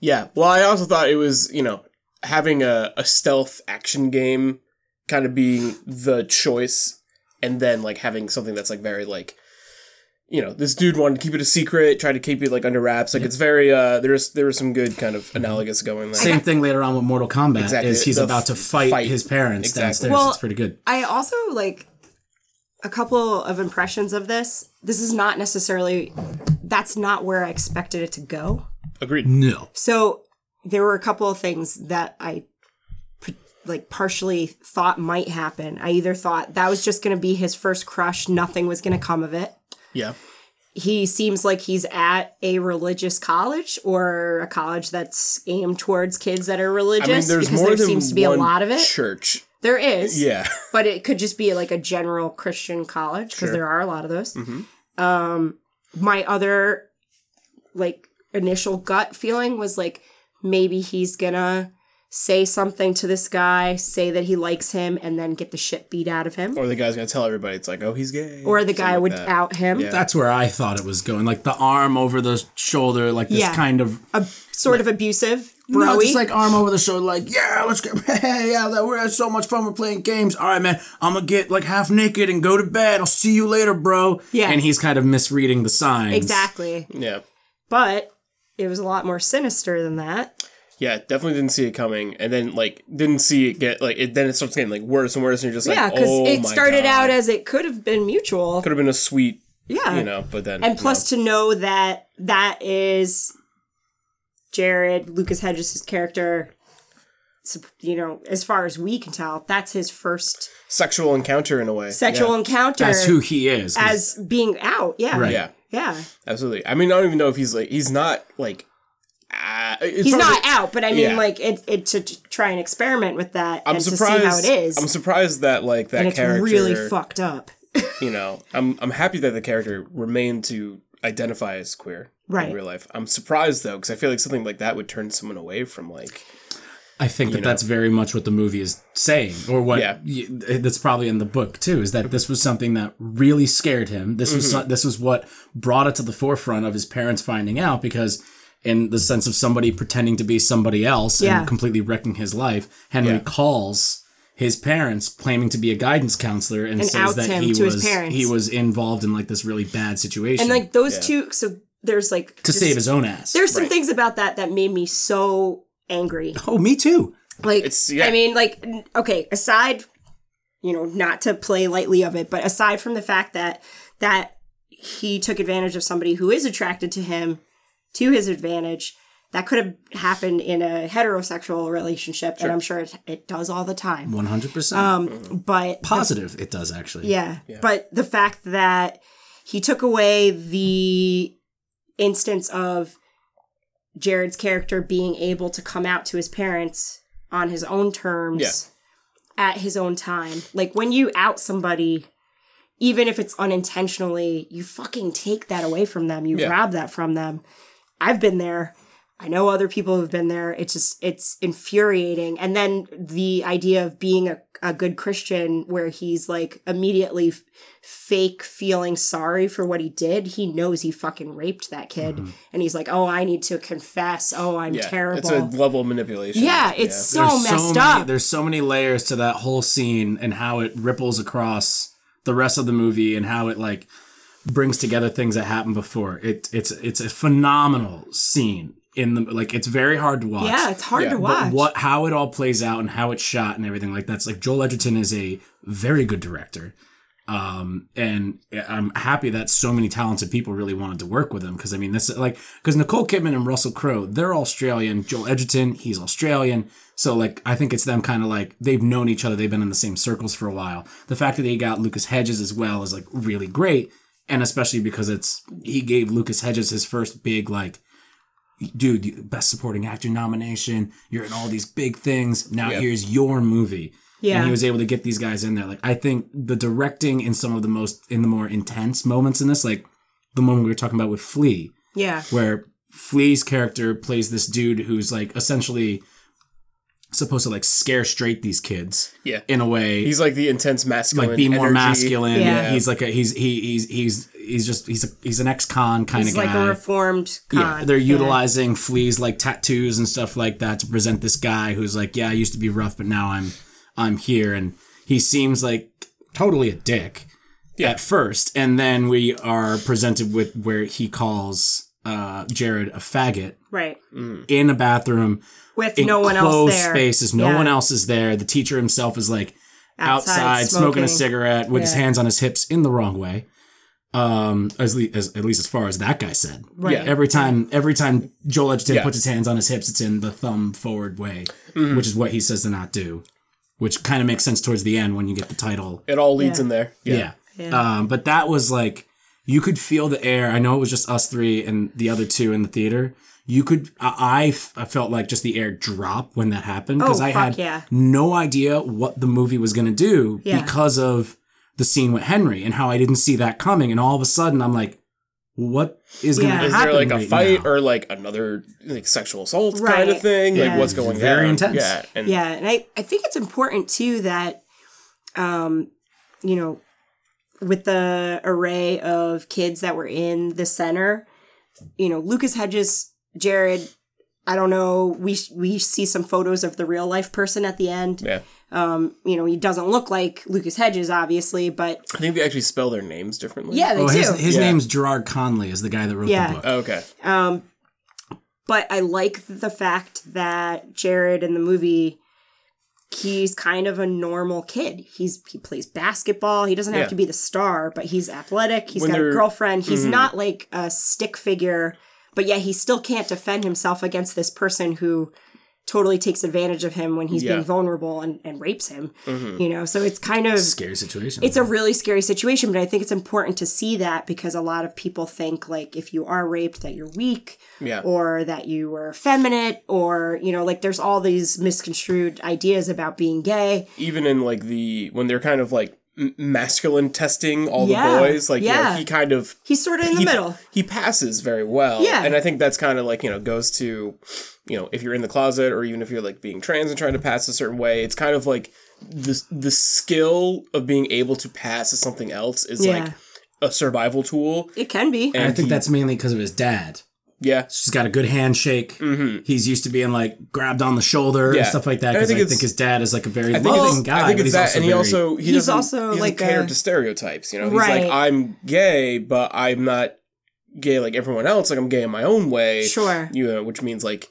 Yeah. Well, I also thought it was, you know, having a, a stealth action game kind of being the choice and then like having something that's like very like you know, this dude wanted to keep it a secret, tried to keep it like under wraps. Like it's very uh there's there was some good kind of analogous going there. Same thing later on with Mortal Kombat Exactly. is he's The about to fight, fight. his parents Exactly. downstairs. Well- it's pretty good. I also like a couple of impressions of this. This is not necessarily that's not where I expected it to go. Agreed. No. So there were a couple of things that I p- like partially thought might happen. I either thought that was just going to be his first crush, nothing was going to come of it. Yeah. He seems like he's at a religious college or a college that's aimed towards kids that are religious I mean there's because more there than seems to be a lot of it. church. There is. Yeah. but it could just be like a general Christian college because Sure. there are a lot of those. Mhm. Um, my other like initial gut feeling was like maybe he's gonna say something to this guy, say that he likes him, and then get the shit beat out of him, Or the guy's gonna tell everybody it's like, oh he's gay. or the guy like would that. out him. Yeah. That's where I thought it was going. Like the arm over the shoulder, like this Yeah. kind of A sort of abusive, No, just like arm over the shoulder, like, yeah, let's get, hey, yeah, that, we're having so much fun. We're playing games. All right, man, I'm gonna get like half naked and go to bed. I'll see you later, bro. Yeah. And he's kind of misreading the signs. exactly. Yeah. But it was a lot more sinister than that. Yeah, definitely didn't see it coming, and then like didn't see it get like it. Then it starts getting like worse and worse, and you're just like, yeah, because oh it my started God. out as it could have been mutual. could have been a sweet, yeah, you know, but then and plus to know that that is Jared Lucas Hedges' character. You know, as far as we can tell, that's his first sexual encounter in a way. sexual Yeah, encounter That's who he is as being out. Yeah, Right. yeah, yeah. absolutely. I mean, I don't even know if he's like he's not like. Uh, it's He's probably- not out, but I mean, Yeah. like it, it to t- try and experiment with that I'm and surprised. to see how it is. I'm surprised that like that and it's character. really fucked up. you know, I'm I'm happy that the character remained to identify as queer Right. in real life. I'm surprised though because I feel like something like that would turn someone away from like. I think that know. that's very much what the movie is saying, or what Yeah. y- that's probably in the book too. Is that this was something that really scared him. This was Mm-hmm. so- this was what brought it to the forefront of his parents finding out because. In the sense of somebody pretending to be somebody else Yeah. and completely wrecking his life, Henry Yeah. calls his parents, claiming to be a guidance counselor, and, And says outs that him he to was he was involved in like this really bad situation And like those Yeah. two, so there's like to just- save his own ass. There's some Right. things about that that made me so angry. oh, me too. Like, It's- yeah. I mean, like, okay, aside, you know, not to play lightly of it, but aside from the fact that that he took advantage of somebody who is attracted to him to his advantage, that could have happened in a heterosexual relationship, and I'm sure it, it does all the time. One hundred percent Um, but positive. It does actually. yeah. But the fact that he took away the instance of Jared's character being able to come out to his parents on his own terms Yeah. at his own time. Like when you out somebody, even if it's unintentionally, you fucking take that away from them. You Yeah. rob that from them. I've been there. I know other people have been there. It's just it's infuriating. And then the idea of being a, a good Christian where he's like immediately f- fake feeling sorry for what he did. He knows he fucking raped that kid. Mm-hmm. And he's like, Oh, I need to confess. Oh, I'm Yeah, terrible. it's a level of manipulation. yeah, it's so there's messed so up. There's so many layers to that whole scene and how it ripples across the rest of the movie and how it like brings together things that happened before. It it's it's a phenomenal scene. in the like it's very hard to watch. Yeah, it's hard Yeah. to watch. But what how it all plays out and how it's shot and everything like that's like Joel Edgerton is a very good director. Um, and I'm happy that so many talented people really wanted to work with him because I mean this like because Nicole Kidman and Russell Crowe they're Australian. Joel Edgerton he's Australian, so like I think it's them kind of like they've known each other. They've been in the same circles for a while. The fact that they got Lucas Hedges as well is like really great, and especially because it's he gave Lucas Hedges his first big like dude, best supporting actor nomination. You're in all these big things. Now Yeah. here's your movie. Yeah. And he was able to get these guys in there. Like I think the directing in some of the most in the more intense moments in this, like the moment we were talking about with Flea, yeah. where Flea's character plays this dude who's like essentially supposed to like scare straight these kids Yeah. in a way He's like the intense masculine. like be more energy. masculine. Yeah. He's like a he's he, he's he's he's just he's a, he's an ex-con kind He's of like guy. a reformed con. Yeah, they're utilizing Flea's like tattoos and stuff like that to present this guy who's like, yeah, I used to be rough, but now I'm I'm here, and he seems like totally a dick at first, and then we are presented with where he calls uh, Jared a faggot Right. in a bathroom With no one else closed there. spaces. No Yeah. one else is there. The teacher himself is like outside, Outside, smoking. a cigarette with his hands on his hips in the wrong way. Um, as, le- as at least as far as that guy said. Right. Yeah. Every time, every time Joel Edgerton Yeah. puts his hands on his hips, it's in the thumb forward way, Mm-hmm. which is what he says to not do. Which kind of makes sense towards the end when you get the title. It all leads Yeah. in there. Yeah. Yeah. Um, but that was like you could feel the air. I know it was just us three and the other two in the theater. You could, I, I felt like just the air drop when that happened because Oh, I fuck had yeah. no idea what the movie was going to do Yeah. because of the scene with Henry and how I didn't see that coming. And all of a sudden, I'm like, what is going to Yeah. happen? Is there like a right fight now? or like another like sexual assault kind of thing? Yeah. Like what's going Very down? intense. Yeah. And Yeah, and I, I think it's important too that, um, you know, with the array of kids that were in the center, you know, Lucas Hedges, Jared. I don't know. We we see some photos of the real life person at the end. Yeah. Um, you know, he doesn't look like Lucas Hedges, obviously, but I think they actually spell their names differently. yeah, they Oh, do. his, his Yeah. name's Gerard Conley, is the guy that wrote Yeah. the book. Oh, okay. Um, but I like the fact that Jared in the movie, he's kind of a normal kid. He's he plays basketball. He doesn't have Yeah. to be the star, but he's athletic. He's When got a girlfriend. He's Mhm. not like a stick figure, but yet he still can't defend himself against this person who totally takes advantage of him when he's Yeah. being vulnerable and, and rapes him. Mhm. You know, so it's kind of Scary situation. it's a really scary situation, but I think it's important to see that because a lot of people think like if you are raped that you're weak Yeah. or that you were effeminate or you know like there's all these misconstrued ideas about being gay. Even in like the when they're kind of like m- masculine testing all Yeah. the boys, like yeah, Yeah. he kind of He's sort of in the he, middle. He passes very well. Yeah. And I think that's kind of like, you know, goes to, you know, if you're in the closet or even if you're like being trans and trying to pass a certain way, it's kind of like the, the skill of being able to pass as something else is Yeah. like a survival tool. It can be. and I think he- that's mainly because of his dad. Yeah. She's got a good handshake. Mm-hmm. He's used to being like grabbed on the shoulder Yeah. and stuff like that. And I Because I, think his dad is like a very loving guy. I think it's he's that, also and he very- also he He's also, he like, cater a- to stereotypes. You know, he's Right. like I'm gay, but I'm not gay like everyone else. Like I'm gay in my own way. Sure. You know, which means like,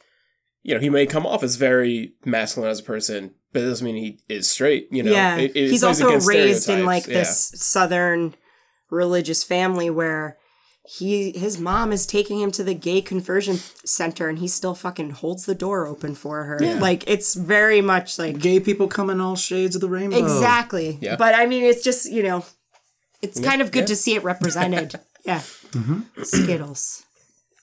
you know, he may come off as very masculine as a person, but it doesn't mean he is straight. You know, yeah. It- it He's also raised in like yeah. this southern religious family where he his mom is taking him to the gay conversion center and he still fucking holds the door open for her. Yeah. Like it's very much like gay people come in all shades of the rainbow. Exactly. Yeah. But I mean, it's just, you know, it's kind of good yeah. to see it represented. yeah. Mm-hmm. Skittles.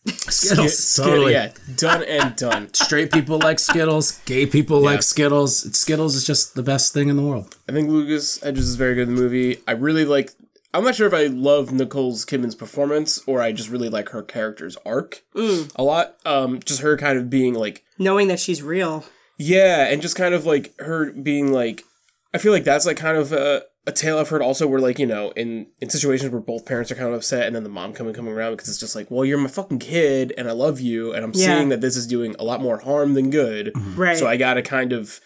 Skittles, Skid- totally. yeah, done and done. Straight people like Skittles. Gay people Yeah. like Skittles. Skittles is just the best thing in the world. I think Lucas Hedges is very good in the movie. I really like. I'm not sure if I love Nicole Kidman's performance or I just really like her character's arc Mm. a lot. Um, just her kind of being like Knowing that she's real. Yeah, and just kind of like her being like, I feel like that's like kind of a, a tale I've heard also where like you know in in situations where both parents are kind of upset and then the mom coming coming around because it's just like, well, you're my fucking kid and I love you and I'm Yeah. seeing that this is doing a lot more harm than good, Right. so I gotta kind of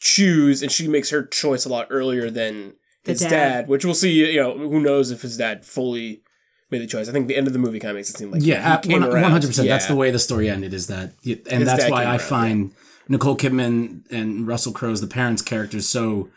choose. And she makes her choice a lot earlier than The his dad. dad. which we'll see. You know, who knows if his dad fully made the choice. I think the end of the movie kind of makes it seem like Yeah, he uh, came one around. hundred percent. That's the way the story ended. Is that, and His that's why I around, find Nicole Kidman and Russell Crowe's the parents' characters so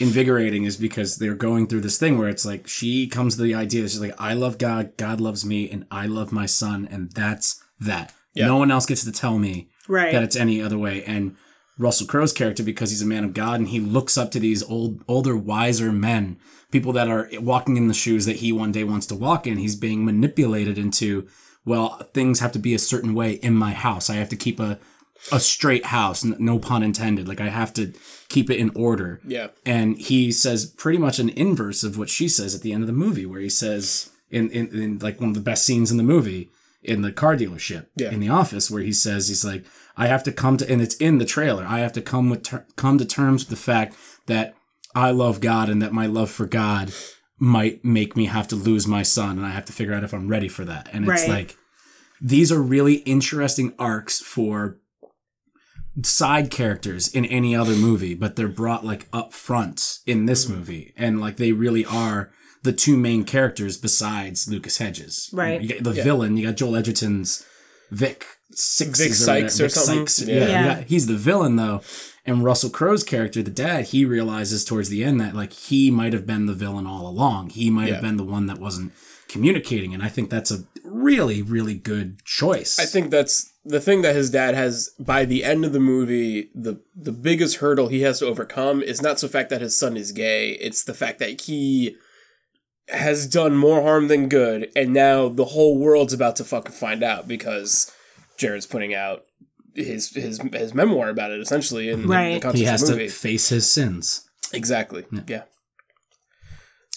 invigorating. Is because they're going through this thing where it's like she comes to the idea. She's like, I love God, God loves me, and I love my son, and that's that. Yeah. No one else gets to tell me Right. that it's any other way. And Russell Crowe's character, because he's a man of God and he looks up to these old, older, wiser men, people that are walking in the shoes that he one day wants to walk in. He's being manipulated into, well, things have to be a certain way in my house. I have to keep a, a straight house, no pun intended. Like I have to keep it in order. Yeah. And he says pretty much an inverse of what she says at the end of the movie, where he says in, in, in like one of the best scenes in the movie in the car dealership Yeah. in the office where he says he's like I have to come to and it's in the trailer I have to come with ter- come to terms with the fact that I love God and that my love for God might make me have to lose my son and I have to figure out if I'm ready for that and it's Right. like these are really interesting arcs for side characters in any other movie, but they're brought like up front in this mm-hmm. movie, and like they really are the two main characters besides Lucas Hedges. Right. You got the villain. You got Joel Edgerton's Vic Six. Vic Sykes or something? Yeah. Yeah. Yeah. got- he's the villain though. And Russell Crowe's character, the dad, he realizes towards the end that like he might have been the villain all along. He might Yeah. have been the one that wasn't communicating, and I think that's a really, really good choice. I think that's the thing that his dad has by the end of the movie the the biggest hurdle he has to overcome is not so the fact that his son is gay it's the fact that he has done more harm than good and now the whole world's about to fucking find out because Jared's putting out his his his memoir about it essentially in the- the, Right. he has the to face his sins. exactly yeah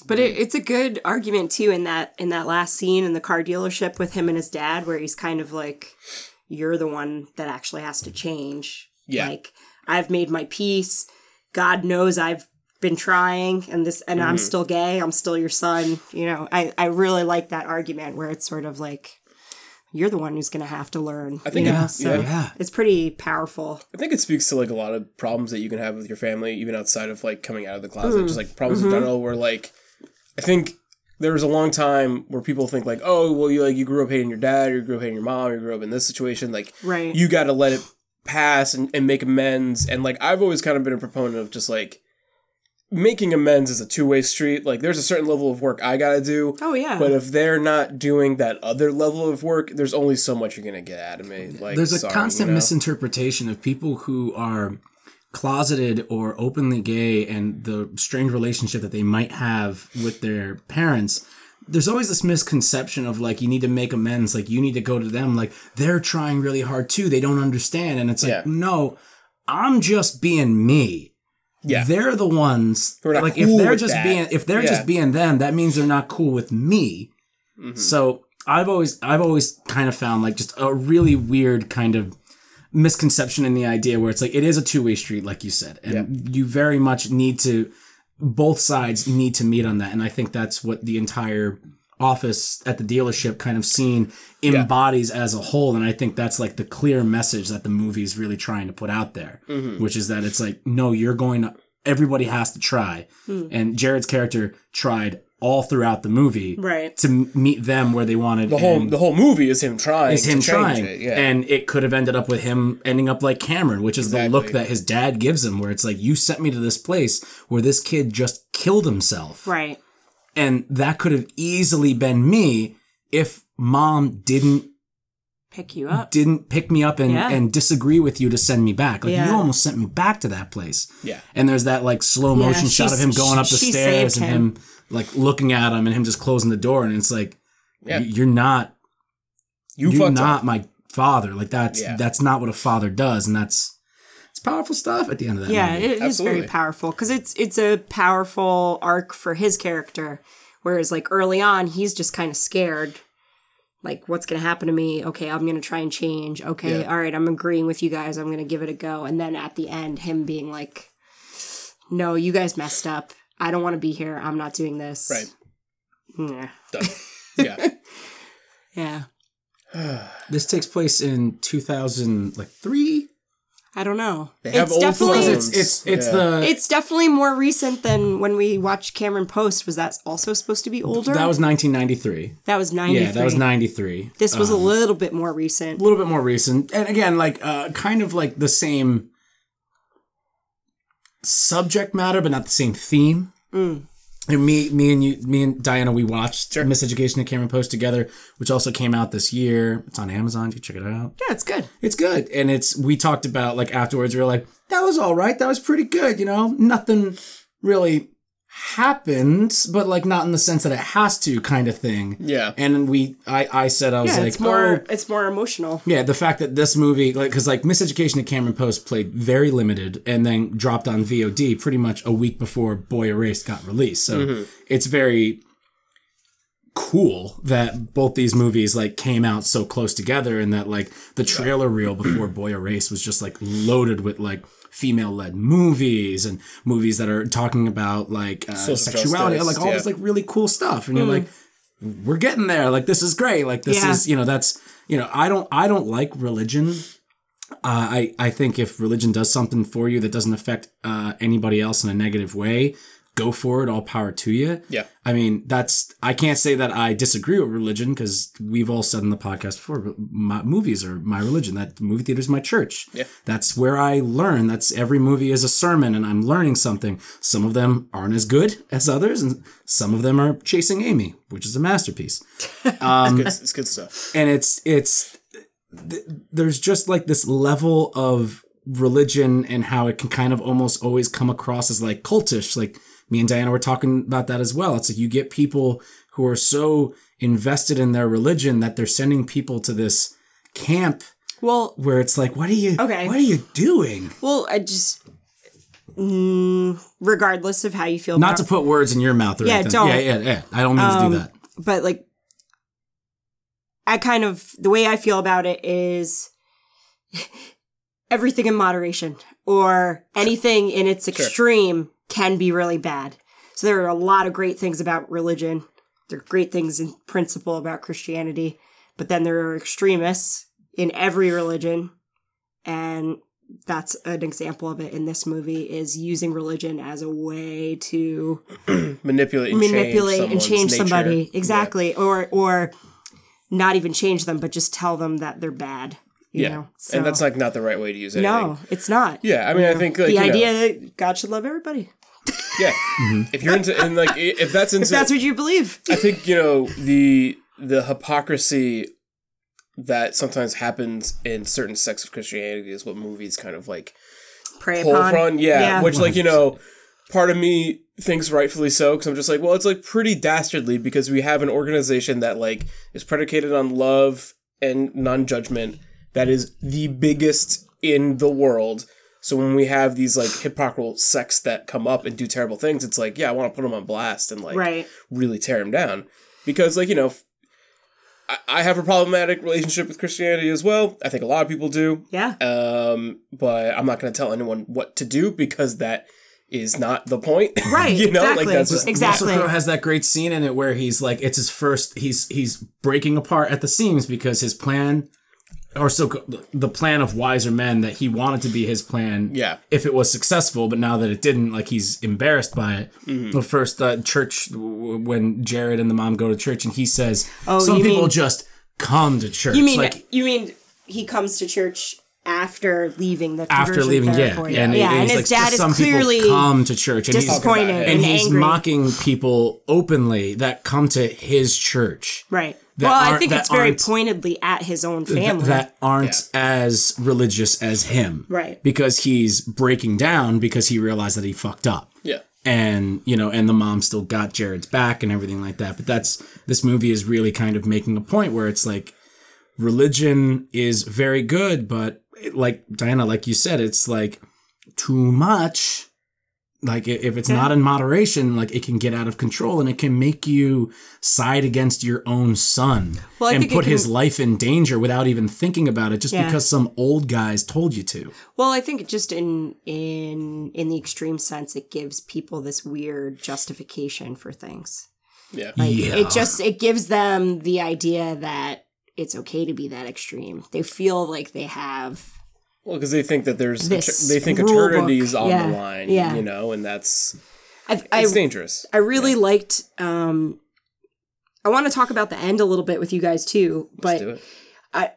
But it, it's a good argument too in that in that last scene in the car dealership with him and his dad, where he's kind of like, "You're the one that actually has to change." Yeah. Like I've made my peace. God knows I've been trying, and this, and Mm-hmm. I'm still gay. I'm still your son. You know, I I really like that argument where it's sort of like, "You're the one who's going to have to learn." I think you it- know? so yeah. it's pretty powerful. I think it speaks to like a lot of problems that you can have with your family, even outside of like coming out of the closet. Just like problems in general, where like I think there was a long time where people think like, oh, well, you like you grew up hating your dad, or you grew up hating your mom, or you grew up in this situation. Like, Right. you got to let it pass and, and make amends. And like I've always kind of been a proponent of just like making amends is a two way street. Like, there's a certain level of work I got to do. Oh yeah. But if they're not doing that other level of work, there's only so much you're gonna get out of me. Like There's a sorry, constant you know? misinterpretation of people who are closeted or openly gay and the strange relationship that they might have with their parents. There's always this misconception of like you need to make amends, like you need to go to them, like they're trying really hard too. They don't understand, and it's like Yeah. no, I'm just being me. Yeah. they're the ones not like cool if they're just that. being if they're Yeah. just being them, that means they're not cool with me. Mm-hmm. So I've always I've always kind of found like just a really weird kind of misconception in the idea where it's like it is a two-way street like you said and you very much need to both sides need to meet on that and I think that's what the entire office at the dealership kind of scene embodies as a whole and I think that's like the clear message that the movie is really trying to put out there mm-hmm. which is that it's like no you're going to everybody has to try hmm. and Jared's character tried all throughout the movie Right. to meet them where they wanted the whole the whole movie is him trying. is him to trying It. Yeah. and it could have ended up with him ending up like Cameron which is the look that his dad gives him where it's like you sent me to this place where this kid just killed himself right. And that could have easily been me if mom didn't Pick you up. didn't pick me up and, Yeah. and disagree with you to send me back. Like Yeah. you almost sent me back to that place. Yeah. And there's that like slow motion Yeah, shot of him going up the stairs and him. like looking at him and him just closing the door and it's like Yeah. you're not you you're not up. my father. Like that's Yeah. that's not what a father does and that's it's powerful stuff at the end of that Yeah, movie. it is Absolutely. very powerful because it's it's a powerful arc for his character. Whereas like early on, he's just kind of scared. Like, what's gonna happen to me? Okay, I'm gonna try and change. Okay, Yeah. all right, I'm agreeing with you guys. I'm gonna give it a go. And then at the end, him being like, "No, you guys messed up. I don't want to be here. I'm not doing this." Right. Yeah. Done. Yeah. Yeah. This takes place in 2000 like 3 I don't know. They have it's old definitely phones. It's it's it's Yeah. the it's definitely more recent than when we watched Cameron Post. Was that also supposed to be older? that was 1993. that was ninety. Yeah, that was 93. This was a little bit more recent. a little bit more recent and again like uh kind of like the same subject matter but not the same theme and me me and you me and diana we watched miseducation and cameron post together which also came out this year. It's on amazon. You check it out. Yeah, it's good. it's good. And it's we talked about like afterwards we were like that was all right. That was pretty good you know? Nothing really happened but like not in the sense that it has to kind of thing Yeah. and we i i said i was Yeah, like it's more. oh, It's more emotional. yeah, the fact that this movie, like, because like Miseducation of Cameron Post played very limited and then dropped on VOD pretty much a week before Boy Erased got released. So mm-hmm. it's very cool that both these movies like came out so close together and that like the trailer reel before Boy Erased was just like loaded with like female led movies and movies that are talking about like uh, sexuality, justice, like all this like really cool stuff. And you're like, we're getting there. Like this is great. Like this Yeah. is you know that's you know I don't I don't like religion. Uh, I I think if religion does something for you that doesn't affect uh, anybody else in a negative way, go for it. All power to you. Yeah. I mean that's I can't say that I disagree with religion because we've all said in the podcast before. But my movies are my religion. That movie theater is my church. Yeah. That's where I learn. That's every movie is a sermon, and I'm learning something. Some of them aren't as good as others, and some of them are Chasing Amy, which is a masterpiece um, Good, it's good stuff. and it's it's th- there's just like this level of religion and how it can kind of almost always come across as like cultish like me and diana were talking about that as well it's like you get people who are so invested in their religion that they're sending people to this camp Well, where it's like what are you Okay. what are you doing well, I just. Mm, regardless of how you feel, not about, to put words in your mouth or Yeah, anything don't. yeah yeah yeah i don't mean to Um, do that but like I kind of the way I feel about it is everything in moderation or anything in its extreme can be really bad. So there are a lot of great things about religion. There are great things in principle about Christianity, but then there are extremists in every religion and that's an example of it in this movie is using religion as a way to Manipulate and manipulate change and change someone's somebody nature. exactly or or not even change them but just tell them that they're bad you Yeah. know so And that's like not the right way to use it no it's not Yeah, I mean, I think like the you know, idea that god should love everybody yeah. Mm-hmm. If you're into and like if that's into if that's what you believe I think you know the the hypocrisy that sometimes happens in certain sects of Christianity is what movies kind of like pray pull upon from. Yeah, yeah which like you know, part of me thinks rightfully so because I'm just like, well, it's like pretty dastardly because we have an organization that like is predicated on love and non-judgment that is the biggest in the world. So when we have these like hypocritical sects that come up and do terrible things, it's like, yeah, I want to put them on blast and like right really tear them down because like you know I, I have a problematic relationship with christianity as well i think a lot of people do yeah um but i'm not going to tell anyone what to do because that is not the point Right, you know exactly. like that's just Exactly. Russell Crowe has that great scene in it where he's like, it's his first. He's he's breaking apart at the seams because his plan, or so the plan of wiser men that he wanted to be his plan. Yeah. If it was successful, but now that it didn't, like he's embarrassed by it. Mm-hmm. The first uh, church when Jared and the mom go to church and he says, Oh, some people mean- just come to church. you mean like you mean he comes to church after leaving the church. after leaving, yeah, therapy. and, yeah, and he's his like, dad is some clearly come to church, and he's disappointed about it. and, and he's angry. mocking people openly that come to his church. right that well i aren't- think that it's very pointedly at his own th- family that aren't as religious as him. Right. Because he's breaking down because he realized that he fucked up. yeah And, you know, and the mom still got Jared's back and everything like that. But that's, this movie is really kind of making a point where it's like, religion is very good, but it- like Diana, like you said, it's like too much. Like if it's not in moderation, like it can get out of control and it can make you side against your own son Well, and think it put his life in danger without even thinking about it, just Yeah. because some old guys told you to. Well, I think just in in in the extreme sense, it gives people this weird justification for things. yeah Like Yeah. it just it gives them the idea that it's okay to be that extreme. They feel like they have Well, because they think that there's This they think eternity's book. on Yeah, the line, yeah. you know, and that's I, I, it's dangerous. I really liked. Um, I want to talk about the end a little bit with you guys too, Let's but do it.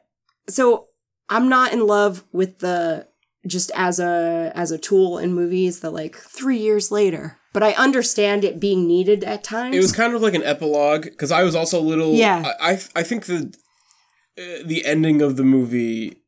so I'm not in love with the just as a as a tool in movies the like three years later. But I understand it being needed at times. It was kind of like an epilogue because I was also a little. Yeah. I I, I think the uh, the ending of the movie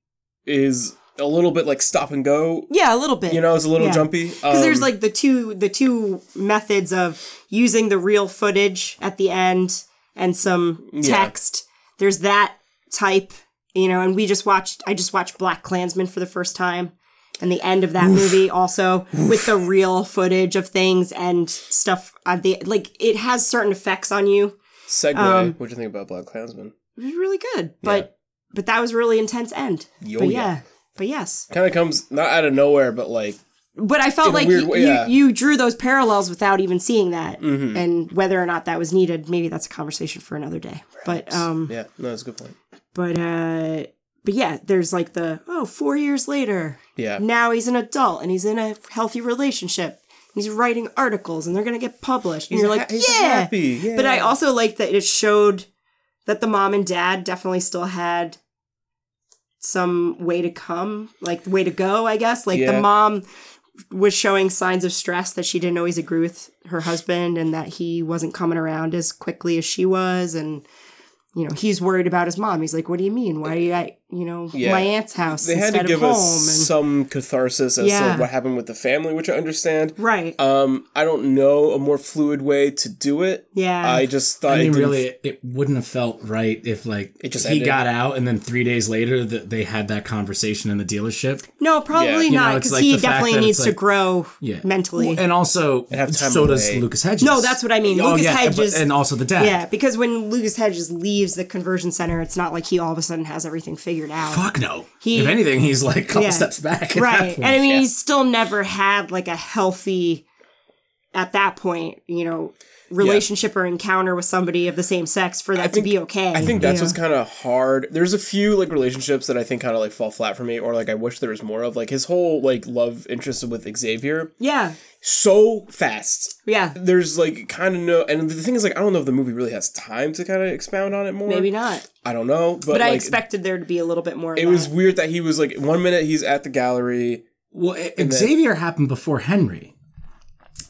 is a little bit like stop and go. yeah, a little bit. You know, it's a little Yeah. jumpy because there's Um, like the two the two methods of using the real footage at the end and some Yeah. text. There's that type, you know, and we just watched. I just watched Black Klansman for the first time, and the end of that movie also with the real footage of things and stuff. Uh, the like it has certain effects on you. segue. um, what do you think about Black Klansman? It was really good, but but that was a really intense end. Yo, but yeah. But yes. Kind of comes not out of nowhere, but like But I felt like you, way, yeah. you drew those parallels without even seeing that, Mhm. and whether or not that was needed, maybe that's a conversation for another day. But um, yeah, no, that's a good point. but uh, but yeah, there's like the oh, four years later, Yeah, now he's an adult and he's in a healthy relationship. He's writing articles and they're gonna get published, and He's you're ha- like, yeah. happy. Yeah, But I also like that it showed that the mom and dad definitely still had some way to come, like way to go, I guess. Like Yeah. the mom was showing signs of stress that she didn't always agree with her husband and that he wasn't coming around as quickly as she was and you know, he's worried about his mom. He's like, "What do you mean? Why are you you know, Yeah. my aunt's house they had to give us and, some catharsis as Yeah. to what happened with the family, which I understand. right. Um, I don't know a more fluid way to do it. yeah. I just thought I mean, it didn't- really, it wouldn't have felt right if like It just he ended. got out and then three days later that they had that conversation in the dealership. no, probably You know, not it's because like he definitely needs it's to grow Yeah, mentally. and also have time so does away. Lucas Hedges. No, that's what I mean. Oh Lucas yeah, but- Hedges- and also the dad. Yeah, because when Lucas Hedges leaves the conversion center, it's not like he all of a sudden has everything figured out. Fuck no. He- if anything, he's like a couple Yeah. steps back. right. And. I mean, yeah. he's still never had like a healthy, at that point, you know, relationship or encounter with somebody of the same sex for that to think- be okay. I think that's you what's kind of hard. There's a few like relationships that I think kind of like fall flat for me, or like I wish there was more of. Like his whole like love interest with Xavier, Yeah. so fast. Yeah. There's like kind of no, and the thing is like I don't know if the movie really has time to kind of expound on it more. Maybe not. I don't know, but, But I like, expected there to be a little bit more. Of It that. was weird that he was like one minute he's at the gallery. well, Xavier happened before Henry.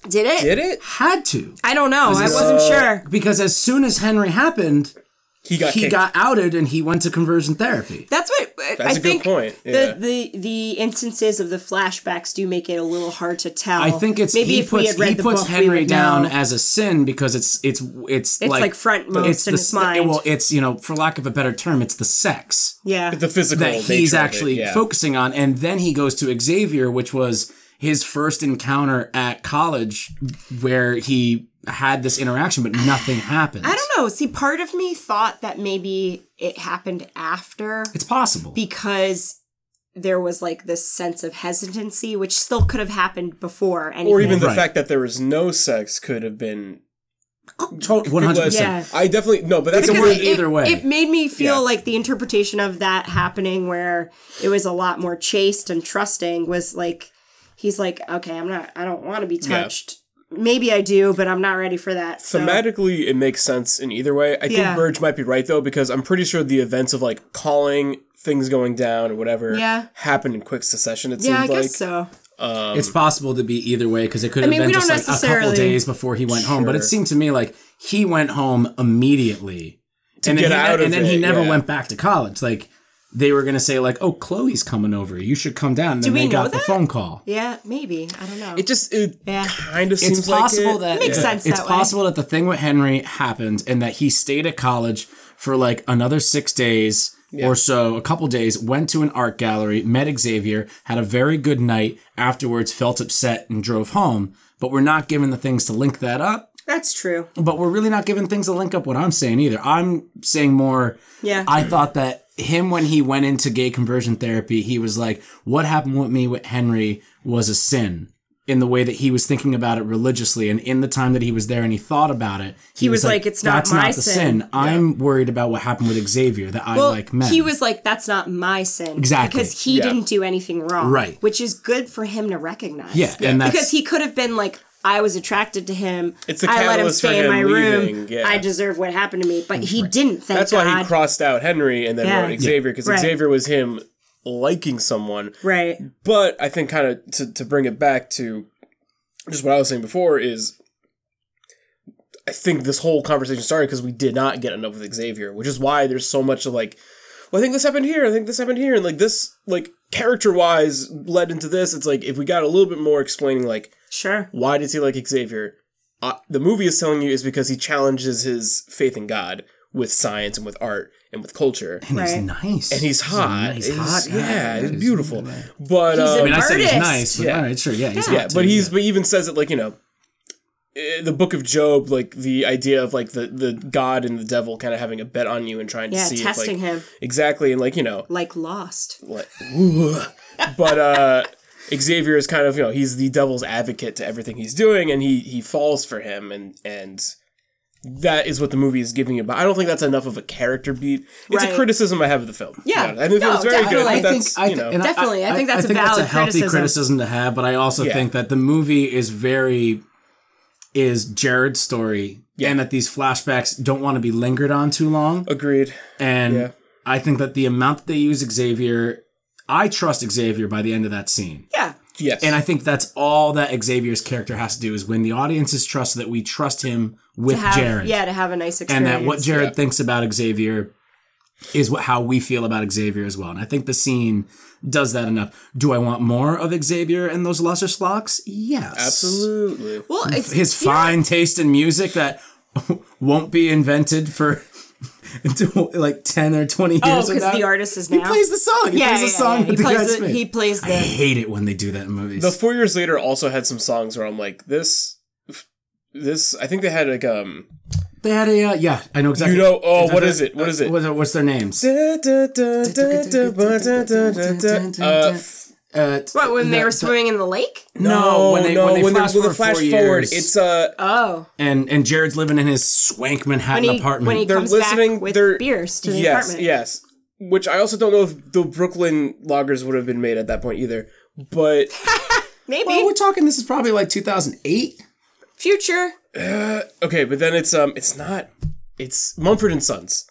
Did it? Did it? Had to I don't know. I wasn't sure. because as soon as Henry happened, He got he kicked. got outed and he went to conversion therapy. That's what That's I a good think. point, yeah. The, the the instances of the flashbacks do make it a little hard to tell. I think it's maybe he if we had read he the puts book, we Henry would down know. as a sin because it's it's it's, It's like frontmost it's in the, his s- mind. Well, it's you know for lack of a better term, it's the sex yeah. the physical that he's nature of it, actually yeah. focusing on, and then he goes to Xavier, which was his first encounter at college, where he had this interaction, but nothing happened. I don't know. See, part of me thought that maybe it happened after It's possible. because there was like this sense of hesitancy, which still could have happened before. Anything. or even the Right. fact that there was no sex could have been oh, One hundred percent. Yeah. I definitely no, but that's It a could word. be either way. It made me feel Yeah. like the interpretation of that happening where it was a lot more chaste and trusting was like he's like, okay, I'm not I don't want to be Yeah. touched. Maybe I do, but I'm not ready for that. So. Thematically, it makes sense in either way. I think Yeah. Burge might be right though, because I'm pretty sure the events of like calling things going down or whatever Yeah. happened in quick succession. It yeah, I seems like guess so. um, it's possible to be either way because it could have mean, been just like a couple days before he went home. But it seemed to me like he went home immediately, and then get he, out and of then he never yeah. went back to college. Like they were gonna say, like, "Oh, Chloe's coming over. You should come down." And then we they know got the phone call. Yeah, maybe. I don't know. it just it Yeah. kind of seems It's possible like it. that Makes that- sense It's that way. possible that the thing with Henry happened and that he stayed at college for like another six days or so, a couple days, went to an art gallery, met Xavier, had a very good night, afterwards felt upset and drove home. But we're not given the things to link that up. That's true. But we're really not given things to link up what I'm saying either. I'm saying more. Yeah. I thought that him when he went into gay conversion therapy, he was like, "What happened with me with Henry was a sin." in the way that he was thinking about it religiously, and in the time that he was there and he thought about it, he, was like, "It's not That's my not the sin." sin. I'm worried about what happened with Xavier. That I like men. he was like, "That's not my sin," Exactly. because he Yeah. didn't do anything wrong, Right. Which is good for him to recognize. Yeah, and that's- because he could have been like, "I was attracted to him. It's the I let him catalyst for stay in him my leaving, room. yeah. I deserve what happened to me." But he didn't. Thank That's God. why he crossed out Henry and then Yeah. wrote Xavier because Right. Xavier was him liking someone. right. But I think kind of to, to bring it back to just what I was saying before is I think this whole conversation started because we did not get enough with Xavier, which is why there's so much of like, well, I think this happened here, I think this happened here, and like this, like character wise led into this. It's like if we got a little bit more explaining, like Sure. why does he like Xavier? Uh, the movie is telling you is because he challenges his faith in God with science and with art and with culture. and he's Right. nice. And he's a hot. nice, He's- hot guy. yeah, he's He's- beautiful. But He's um, an I mean, I said he's nice. But Yeah. All right, sure, yeah, he's yeah, hot but too, he's yeah. but even says it like you know, eh, the Book of Job, like the idea of like the the God and the devil kind of having a bet on you and trying Yeah, to see testing if like him exactly and like you know like Lost. like, but uh Xavier is kind of you know he's the devil's advocate to everything he's doing and he he falls for him and and that is what the movie is giving you but I don't think that's enough of a character beat it's Right. a criticism I have of the film Yeah. I think the No, film's very good definitely. but I that's I you know and Definitely, I think that's a think valid that's a healthy criticism. criticism to have. But I also Yeah. think that the movie is very is Jared's story, and that these flashbacks don't want to be lingered on too long. agreed And Yeah. I think that the amount that they use Xavier, I trust Xavier by the end of that scene. Yeah. yes And I think that's all that Xavier's character has to do is win the audience's trust that we trust him with have, Jared. Yeah, to have a nice experience. and that what Jared Yeah. thinks about Xavier is what how we feel about Xavier as well. And I think the scene does that enough. Do I want more of Xavier and those lesser slocks? Yes. absolutely well, it's His you know, fine taste in music that won't be invented for until like 10 or 20 years Oh, because the artist is He now. plays the song. He yeah, plays yeah, the song yeah. that He the plays guys the, he plays I hate it when they do that in movies. The Four Years Later also had some songs where I'm like, this, this. I think they had like um. they had a uh, yeah, I know exactly. You know, oh, what is it? What is it? What's their names? Uh, Uh, what when they the- were the- swimming in the lake. No, when they when they flash when forward the flash four forward, years. it's uh, Oh, and and Jared's living in his swank Manhattan when he apartment. when he They're comes listening- back with they're- beers to the yes, apartment. yes. Which I also don't know if the Brooklyn loggers would have been made at that point either. But Maybe well, we're talking. This is probably like 2008. future. okay, but then it's um, it's not. It's Mumford and Sons.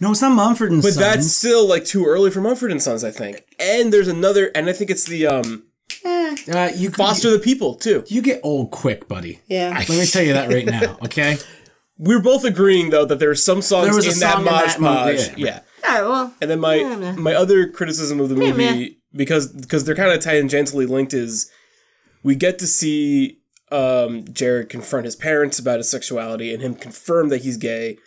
No, it's not Mumford and But Sons. But that's still like too early for Mumford and Sons, I think. And there's another, and I think it's the um, uh, you Foster the People too. You get old quick, buddy. Yeah. Let me tell you that right now. Okay. We're both agreeing though that there are some songs There was a in that song in that Maj movie, yeah. Yeah. Yeah, well, And then my my other criticism of the movie man. because because they're kind of tangentially linked is we get to see um, Jared confront his parents about his sexuality and him confirm that he's gay.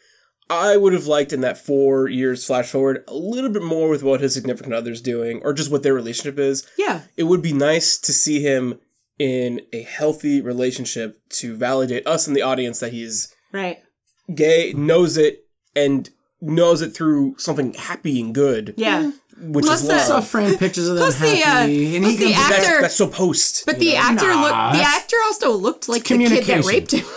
I would have liked in that four years flash forward a little bit more with what his significant other's doing or just what their relationship is. yeah. It would be nice to see him in a healthy relationship to validate us in the audience that he's Right. gay, knows it, and knows it through something happy and good, Yeah. which Plus is the- I saw love. framed pictures of them Plus the, uh, happy, and plus he the actor- That's, that's so post. But the know? actor Nah, looked. The actor also looked like the kid that raped him.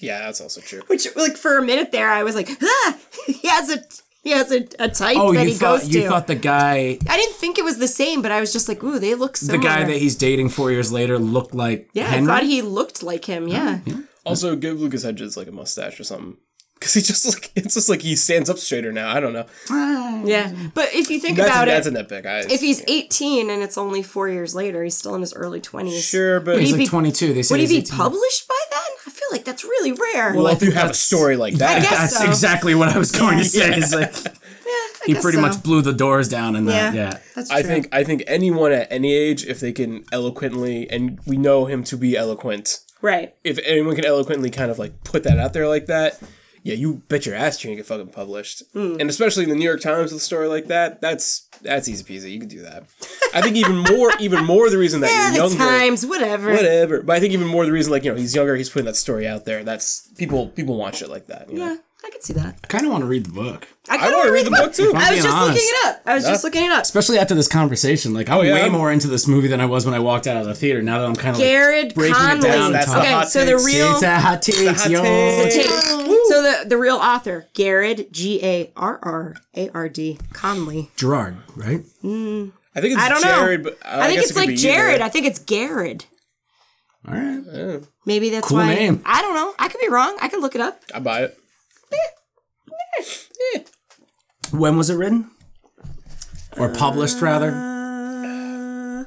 yeah, that's also true. Which, like, for a minute there, I was like, ah, he has a he has a, a type Oh, that you he thought goes you to. thought the guy, I didn't think it was the same, but I was just like, ooh, they look the guy that he's dating four years later, looked like yeah, Henry. I thought he looked like him. Yeah, Also, give Lucas Hedges like a mustache or something. Because he just like it's just like he stands up straighter now. I don't know. yeah. But if you think That's about a, that's it, a nitpick. I, if he's 18 and it's only four years later, he's still in his early 20s. sure, but he's he like be- 22. They say Would he be 18. published by then? I feel like that's really rare. well, I if you have a story like that, guess That's so. exactly what I was going to say. Is like he pretty so. much blew the doors down in that. Yeah. Yeah. that's true. I think I think anyone at any age, if they can eloquently, and we know him to be eloquent, right. if anyone can eloquently kind of like put that out there like that, yeah, you bet your ass you're gonna get fucking published. Hmm. And especially in the New York Times with a story like that, that's that's easy peasy. You can do that. I think even more, even more the reason that Yeah, you're younger, times, whatever. whatever. But I think even more the reason like you know he's younger, he's putting that story out there. That's people people want shit like that. You know? Yeah, I could see that. I kind of want to read the book, I, I kinda want to read the book too. I was being just looking it up. I was just looking it up. especially after this conversation. Like I'm yeah. way more into this movie than I was when I walked out of the theater. Now that I'm kind of Jared like breaking Conley. it down. That's to the okay, hot so the real It's a hot takes, hot yo. takes. So the the real author, Garrett G A R R A R D Conley. Gerard, right? I think it's I don't Jared, know. but I, think guess it's it like be Jared. either. I think it's Garrett. All right. Maybe that's Cool why. name. I don't know. I could be wrong. I could look it up. I buy it. When was it written? Or published, rather? Uh,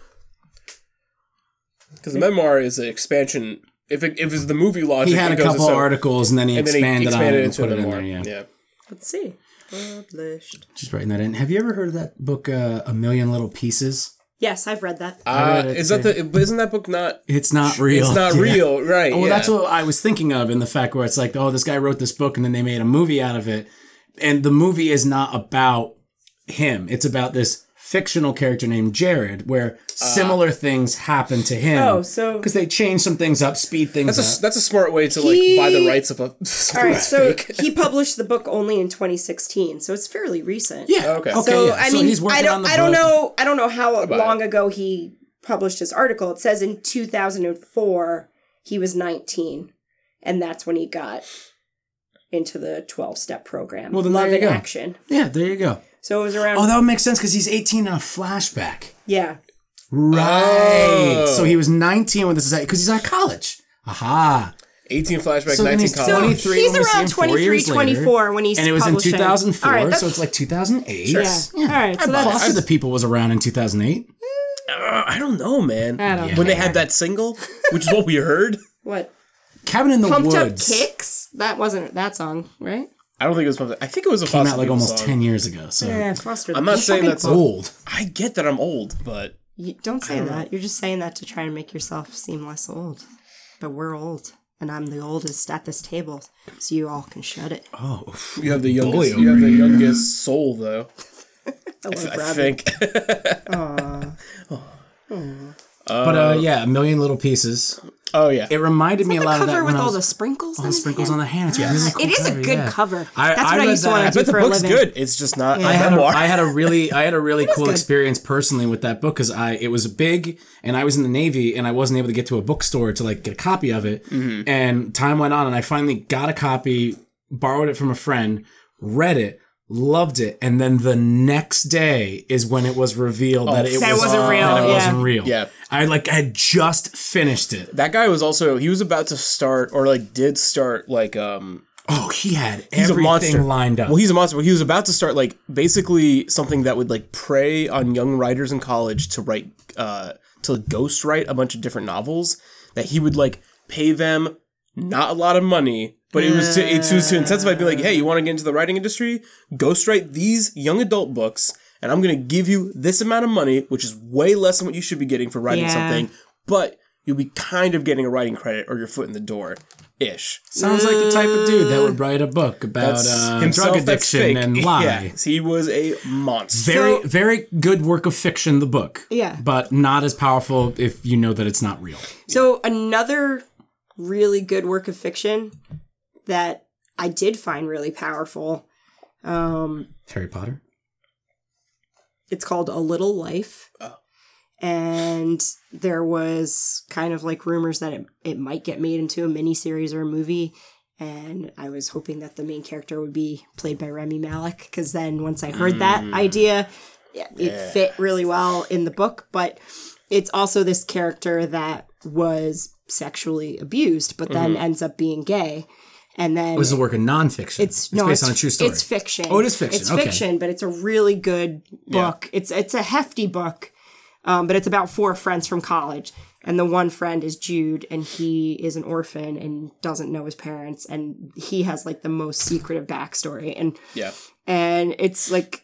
Because the memoir is an expansion. If it, if it's the movie logic, He had it a goes couple so- articles and then he and then he expanded, expanded on it and into put it in memoir. there. Yeah. yeah. let's see. Published. Just writing that in. Have you ever heard of that book, uh, A Million Little Pieces? Yes, I've read that. Uh, read it is that the? Isn't that book not? It's not real. It's not Yeah. real, right? Well, yeah. that's what I was thinking of in the fact where it's like, oh, this guy wrote this book and then they made a movie out of it. And the movie is not about him. It's about this fictional character named Jared, where uh, similar things happen to him. Oh, so- because they change some things up, speed things That's a, up. that's a smart way to like buy the rights of a. All right, so fake. he published the book only in 2016, so it's fairly recent. yeah. Oh, okay. Okay. So yeah. I So mean, he's working I don't, on the I don't know, I don't know how buy long ago he published his article. It says in 2004 he was 19, and that's when he got into the 12 step program. Well, then Love there you in go. action. Yeah, there you go. So it was around. Oh, that would make sense because he's 18 in a flashback. yeah. Right. Oh. So he was 19 when this is because he's at college. Aha. 18 flashback, So 19 he's college. So 23 he's when we see around him 23, years later. 24 when he's And it was publishing. in 2004, All right, so it's like 2008. Yeah. All right, so that's Foster the People was around in 2008. Uh, I don't know, man. I don't when they had that single, which is what we heard. what Cabin in the pumped up kicks. That wasn't that song, right? I don't think it was. Pumped- I think it was a came Foster out like People almost song. 10 years ago. So Yeah, Foster. I'm not He's saying that's old. I get that I'm old, but You, don't say that. You're just saying that to try and make yourself seem less old. But we're old, and I'm the oldest at this table, so you all can shut it. Oh, you have the youngest. over You have the youngest soul, though. Hello, I Robbie. think. but uh, yeah, a million little pieces. oh yeah. It reminded me a The lot of that cover when with I all was, the sprinkles. all the sprinkles hand. on the hands. It's a really cool It is a good yeah. cover. I- That's I what I read used to that. want I to do but the for a book's living. good. It's just not I a had a, memoir. I had a really I had a really cool experience personally with that book because I it was big and I was in the Navy and I wasn't able to get to a bookstore to like get a copy of it. Mm-hmm. And time went on and I finally got a copy, borrowed it from a friend, read it, loved it, and then the next day is when it was revealed that it That was wasn't real, That it yeah. wasn't real. Yeah. I like I had just finished it. that guy was also. He was about to start, or like did start, like um. Oh, he had He's everything a monster. lined up. Well, he's a monster. But he was about to start like basically something that would like prey on young writers in college to write, uh, to ghost write a bunch of different novels. That he would like pay them not a lot of money, but it was to it was to intensify, be like, hey, you want to get into the writing industry? Ghostwrite these young adult books, and I'm gonna give you this amount of money, which is way less than what you should be getting for writing Yeah. something, but you'll be kind of getting a writing credit or your foot in the door, ish. Sounds like the type of dude that would write a book about uh, himself, drug that's addiction fake. and lie. Yeah, he was a monster. Very, So- very good work of fiction, the book. Yeah. But not as powerful if you know that it's not real. So another really good work of fiction that I did find really powerful. Um, Harry Potter? it's called A Little Life. Oh. And there was kind of like rumors that it, it might get made into a miniseries or a movie. And I was hoping that the main character would be played by Rami Malek, because then once I heard that idea, yeah, it fit really well in the book. But it's also this character that was sexually abused, but then ends up being gay. And then This is a work of nonfiction. it's, no, based it's, on a true story. It's fiction. Oh, it is fiction. It's Okay. fiction, but it's a really good book. It's it's a hefty book, um, but it's about four friends from college, and the one friend is Jude, and he is an orphan and doesn't know his parents, and he has like the most secretive backstory, and Yeah. and it's like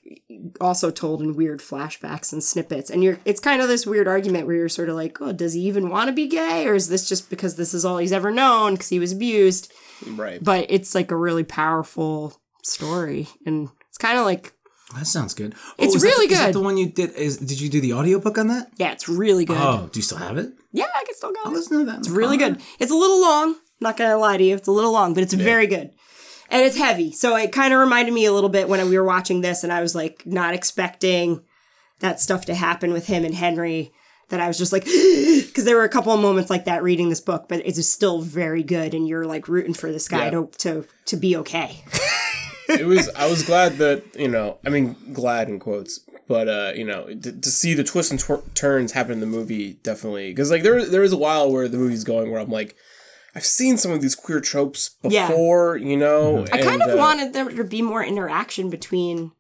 also told in weird flashbacks and snippets and you're it's kind of this weird argument where you're sort of like oh does he even want to be gay or is this just because this is all he's ever known because he was abused Right. but it's like a really powerful story and it's kind of like that sounds good. Oh, It's really the- Is that good. the one you did? Is Did you do the audiobook on that? yeah it's really good Oh, do you still have it? yeah i can still go I'll listen to that. it's really good it's a little long not gonna lie to you it's a little long but it's very good and it's heavy. So it kind of reminded me a little bit when we were watching this, and I was like not expecting that stuff to happen with him and Henry. That I was just like, because there were a couple of moments like that reading this book, but it's still very good, and you're like rooting for this guy Yeah. to to to be okay. it was I was glad that you know I mean glad in quotes but uh you know to, to see the twists and tw- turns happen in the movie definitely because like there there was a while where the movie's going where I'm like I've seen some of these queer tropes Yeah. before you know I kind and, of uh, wanted there to be more interaction between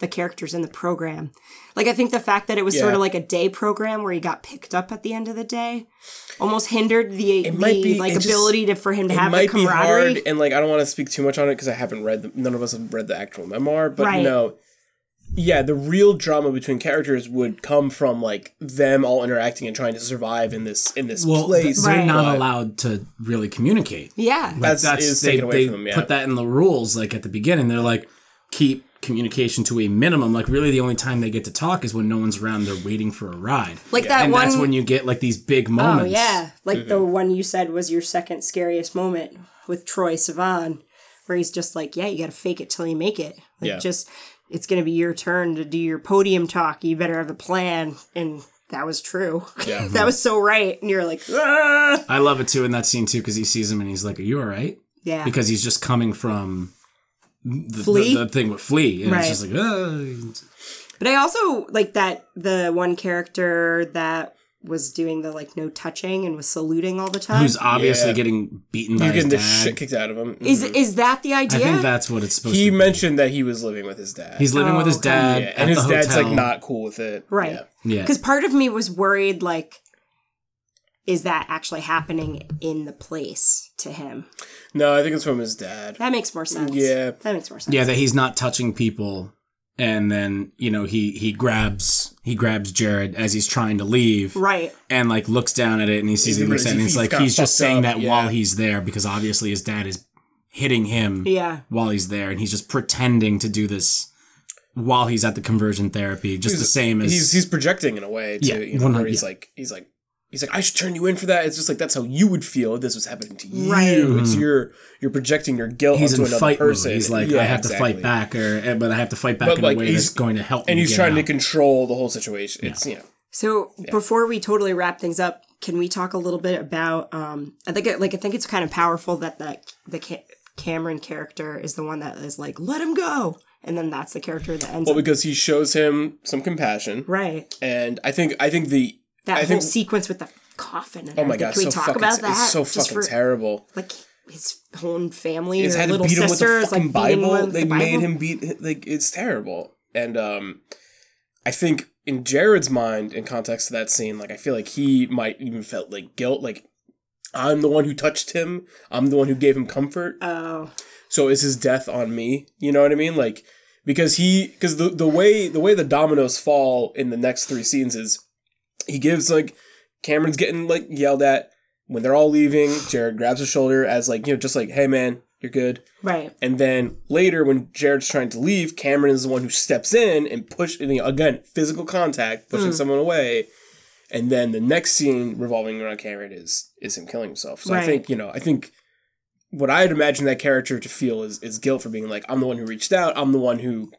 the characters in the program. Like I think the fact that it was sort of like a day program where he got picked up at the end of the day almost hindered the, might the be- like it just- ability to for him to it have might the be camaraderie. hard and like I don't want to speak too much on it because I haven't read the, none of us have read the actual memoir but Right. you know yeah the real drama between characters would come from like them all interacting and trying to survive in this in this Well, place they're Right. not but- allowed to really communicate. yeah. That's- is taken away from them, yeah. put that in the rules. Like at the beginning, they're like keep communication to a minimum. Like really, the only time they get to talk is when no one's around. They're waiting for a ride. Like that and one that's when you get like these big moments. Oh yeah, like Mm-hmm. the one you said was your second scariest moment with Troye Sivan, where he's just like, "Yeah, you got to fake it till you make it. Like, Yeah. just it's gonna be your turn to do your podium talk. You better have a plan." And that was true. Yeah. that was so right. And you're like, "Ah." I love it too in that scene too because he sees him and he's like, "Are you all right?" yeah, Because he's just coming from the, Flea? the, the thing with Flea, and Right. it's just like, "Ugh." But I also like that the one character that was doing the like no touching and was saluting all the time. who's obviously Yeah. getting beaten by He's his getting the shit kicked out of him. is mm-hmm. is that the idea? I think that's what it's supposed he to be. He mentioned that he was living with his dad. He's living with his Oh, okay. dad, yeah, at and his the dad's like not cool with it. Right. Yeah. Yeah, Because part of me was worried, like, is that actually happening in the place to him? No, I think it's from his dad. That makes more sense. Yeah. that makes more sense. yeah, that he's not touching people, and then you know he he grabs he grabs Jared as he's trying to leave, right. and like looks down at it, and he sees it, and, He's- looks at it, and he's it's like he's just saying up, that yeah. while he's there because obviously his dad is hitting him Yeah, while he's there, and he's just pretending to do this while he's at the conversion therapy, just the same as he's he's projecting in a way too. Yeah, you know, 100 where he's yeah. like he's like he's like I should turn you in for that. It's just like that's how you would feel if this was happening to you. Right. It's your you're projecting your guilt he's onto in another fight person. mode. He's like, Yeah, I have to fight back, or eh, but I have to fight back But, in like, a way he's- that's going to help. And me he's get trying to control the whole situation. It's you know So before we totally wrap things up, can we talk a little bit about? Um, I think it, like I think it's kind of powerful that that the Ca- Cameron character is the one that is like, let him go, and then that's the character that ends well up because he shows him some compassion, right. and I think I think the That I whole think sequence with the coffin. And oh my god, can we so talk fucking about that? it's so fucking for- terrible. Like his own family, He's or had to little beat him with sister the is fucking like Bible. They the made him beat like it's terrible. And um I think in Jared's mind, in context to that scene, like I feel like he might even felt like guilt, like I'm the one who touched him. I'm the one who gave him comfort. Oh, So is his death on me? You know what I mean? Like because he because the the way the way the dominoes fall in the next three scenes is he gives like Cameron's getting like yelled at when they're all leaving. Jared grabs his shoulder as like you know just like hey man you're good. right. And then later, when Jared's trying to leave, Cameron is the one who steps in and push. and, you know, again, physical contact, pushing hmm. someone away. And then the next scene revolving around Cameron is is him killing himself. So I Right. think you know, I think what I'd imagine that character to feel is is guilt for being like, I'm the one who reached out. I'm the one who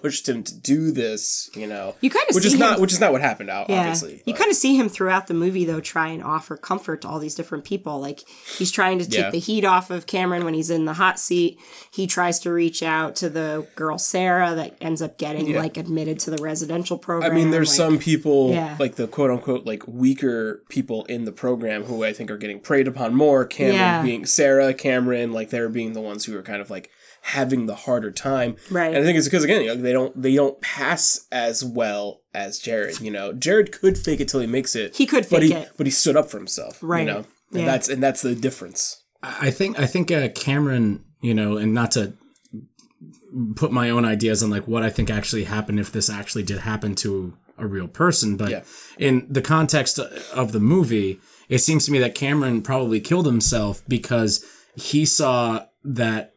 pushed him to do this. You know, You kind of which see is him not which is not what happened. Out Yeah. obviously, You kind of see him throughout the movie, though, try and offer comfort to all these different people. Like, he's trying to take Yeah. the heat off of Cameron when he's in the hot seat. He tries to reach out to the girl, Sarah, that ends up getting, Yeah. like, admitted to the residential program. I mean, there's like- some people, like the quote unquote, like weaker people in the program who I think are getting preyed upon more. Cameron being Sarah, Cameron, like they're being the ones who are kind of like having the harder time. Right. And I think it's because again, you know, they don't they don't pass as well as Jared. You know, Jared could fake it till he makes it. He could but fake he it. but he stood up for himself. Right. You know, and Yeah. that's and that's the difference. I think I think uh, Cameron, you know, and not to put my own ideas on like what I think actually happened if this actually did happen to a real person, but Yeah. in the context of the movie, it seems to me that Cameron probably killed himself because he saw that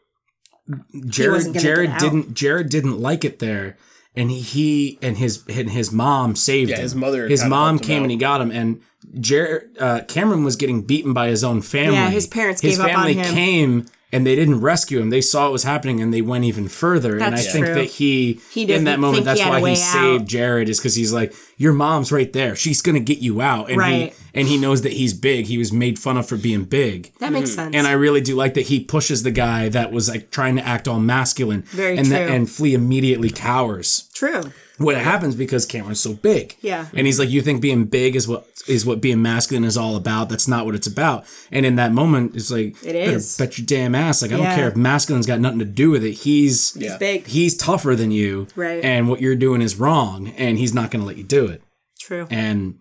Jared Jared didn't Jared didn't like it there. And he and his and his mom saved Yeah, him. his mother His mom came and he got him. And Jared uh, Cameron was getting beaten by his own family. Yeah, his parents His gave up on family him. came and they didn't rescue him. They saw what was happening and they went even further. and I That's think that he, He in that moment, that's why he saved out. Jared is because he's like, your mom's right there. She's gonna get you out, and Right. he and he knows that he's big. He was made fun of for being big. That makes sense. And I really do like that he pushes the guy that was like trying to act all masculine, Very and that true. and Flea immediately cowers. True. What happens because Cameron's so big. Yeah. And he's like, you think being big is what is what being masculine is all about? That's not what it's about. And in that moment, it's like, It better is. Bet your damn ass. Like I Yeah. don't care if masculine's got nothing to do with it. He's Yeah. Big. he's tougher than you, Right. And what you're doing is wrong, and he's not going to let you do it. True. And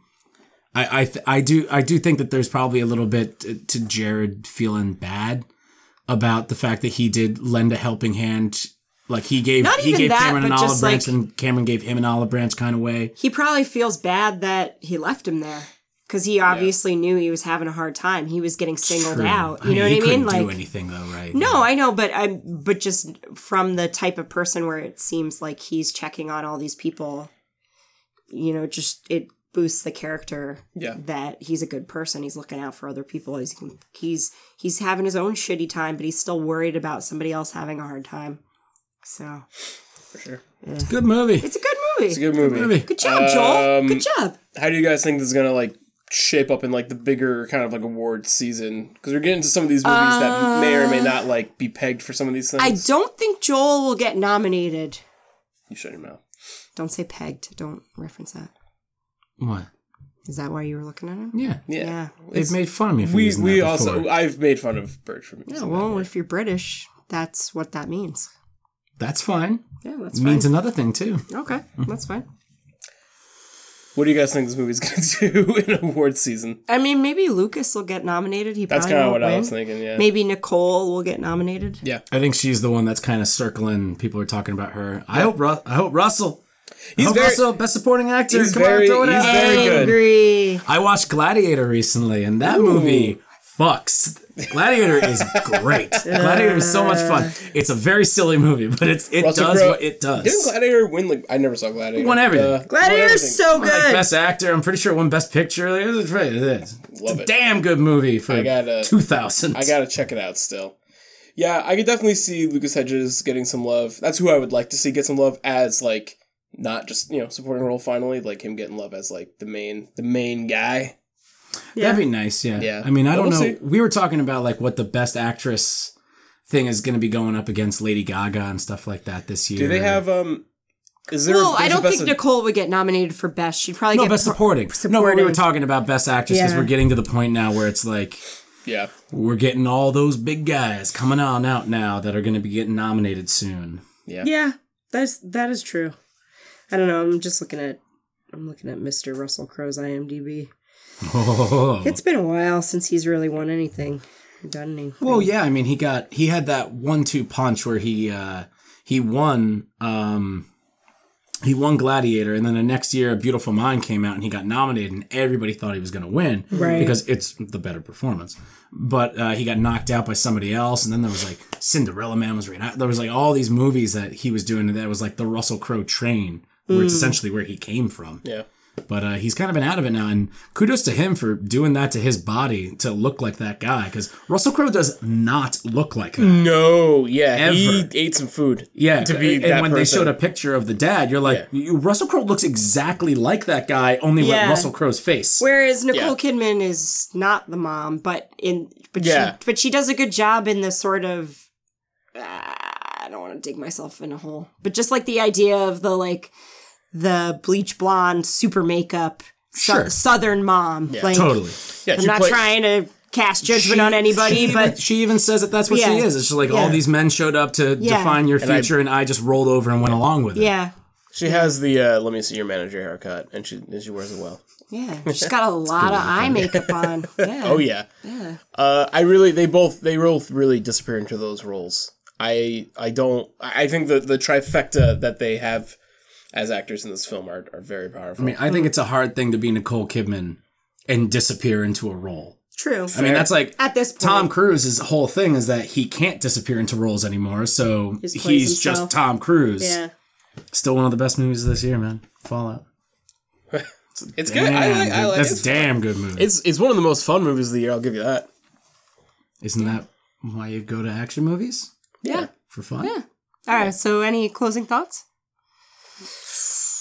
I I, th- I do I do think that there's probably a little bit to, to Jared feeling bad about the fact that he did lend a helping hand. Like he gave Not he gave that, Cameron an olive branch, like- and Cameron gave him an olive branch kind of way. he probably feels bad that he left him there because he obviously knew he was having a hard time. He was getting singled True. out. You mean, know he what I mean? couldn't do Like, anything though, right? no, I know, but I'm but just from the type of person where it seems like he's checking on all these people. You know, just it boosts the character. Yeah. that he's a good person. He's looking out for other people. He's he's he's having his own shitty time, but he's still worried about somebody else having a hard time. So For sure. Yeah. it's a good movie. it's a good movie. It's a good movie. movie. Good job, Joel. Um, Good job. How do you guys think this is gonna like shape up in like the bigger kind of like award season? Because we're getting to some of these movies that may or may not like be pegged for some of these things. I don't think Joel will get nominated. You shut your mouth. Don't say pegged. Don't reference that. What? Is that why you were looking at him? Yeah. Yeah. Yeah. They've made fun of me for We we also. I've made fun of Birch for me. Yeah, well, if you're British, that's what that means. That's fine. Yeah, that's It means fine. another thing too. okay, that's fine. What do you guys think this movie's gonna do in awards season? I mean, maybe Lucas will get nominated. He That's probably kind of won't what I win. was thinking. Yeah. Maybe Nicole will get nominated. Yeah. I think she's the one that's kind of circling. People are talking about her. I hope. Ru- I hope Russell. He's I hope very- Russell, best supporting actor. he's Come very- on, throw it he's out. very good. Angry. I watched Gladiator recently, and that movie fucks. Gladiator is great. Gladiator is so much fun. It's a very silly movie, but it's it Russell does Crowe- what it does. Didn't Gladiator win? Like I never saw Gladiator. Won everything. Uh, Gladiator is so Like good. best actor, I'm pretty sure it won best picture. Like, It is. It is. Love it's a it. damn good movie for I gotta- 2000. I gotta check it out still. Yeah, I could definitely see Lucas Hedges getting some love. That's who I would like to see get some love as like not just you know supporting role. Finally, like him getting love as like the main the main guy. That'd be nice, yeah. Yeah. I mean, I Well, don't we'll know. see. We were talking about like what the best actress thing is going to be going up against Lady Gaga and stuff like that this year. Do they have um? Is there? well, I don't think of- Nicole would get nominated for best. She'd probably no get best pro- supporting? No, we were talking about best actress because Yeah. we're getting to the point now where it's like Yeah, we're getting all those big guys coming on out now that are going to be getting nominated soon. Yeah. Yeah, that's that is true. I don't know. I'm just looking at I'm looking at Mr. Russell Crowe's IMDb. Oh. It's been a while since he's really won anything, done anything. Well, yeah, I mean, he got he had that one-two punch where he uh he won um he won Gladiator, and then the next year, A Beautiful Mind came out, and he got nominated, and everybody thought he was going to win Right. because it's the better performance. But uh, he got knocked out by somebody else, and then there was like Cinderella Man was right. There was like all these movies that he was doing that was like the Russell Crowe train, where it's essentially where he came from. yeah. But uh, he's kind of been out of it now, and kudos to him for doing that to his body to look like that guy. Because Russell Crowe does not look like that. No, yeah, he ate some food. Yeah, to be and that when they showed a picture of the dad, you're like, you, Russell Crowe looks exactly like that guy, only Yeah. with Russell Crowe's face. Whereas Nicole Yeah. Kidman is not the mom, but in but Yeah. she but she does a good job in the sort of uh, I don't want to dig myself in a hole, but just like the idea of the like the bleach blonde super makeup su- Sure. southern mom. like, Totally. Yeah, I'm not play- trying to cast judgment on anybody, she even, but she even says that that's what she is. It's just like all these men showed up to Yeah. define your future, and I, just rolled over and went along with it. yeah, She has the uh, let me see your manager haircut, and she and she wears it well. yeah, she's got a lot of eye makeup on. Yeah. Oh yeah, yeah. Uh, I really they both they both really disappear into those roles. I I don't I I think the the trifecta that they have as actors in this film are, are very powerful. I mean, I think it's a hard thing to be Nicole Kidman and disappear into a role. True. I mean, that's like At this point. Tom Cruise's whole thing is that he can't disappear into roles anymore, so Just he's himself. just Tom Cruise. yeah. Still one of the best movies this year, man. Fallout. it's good. I like, I Damn, like that's it's, a damn good movie. it's it's one of the most fun movies of the year. I'll give you that. Isn't that why you go to action movies Yeah. for fun. Yeah. All right. So, any closing thoughts?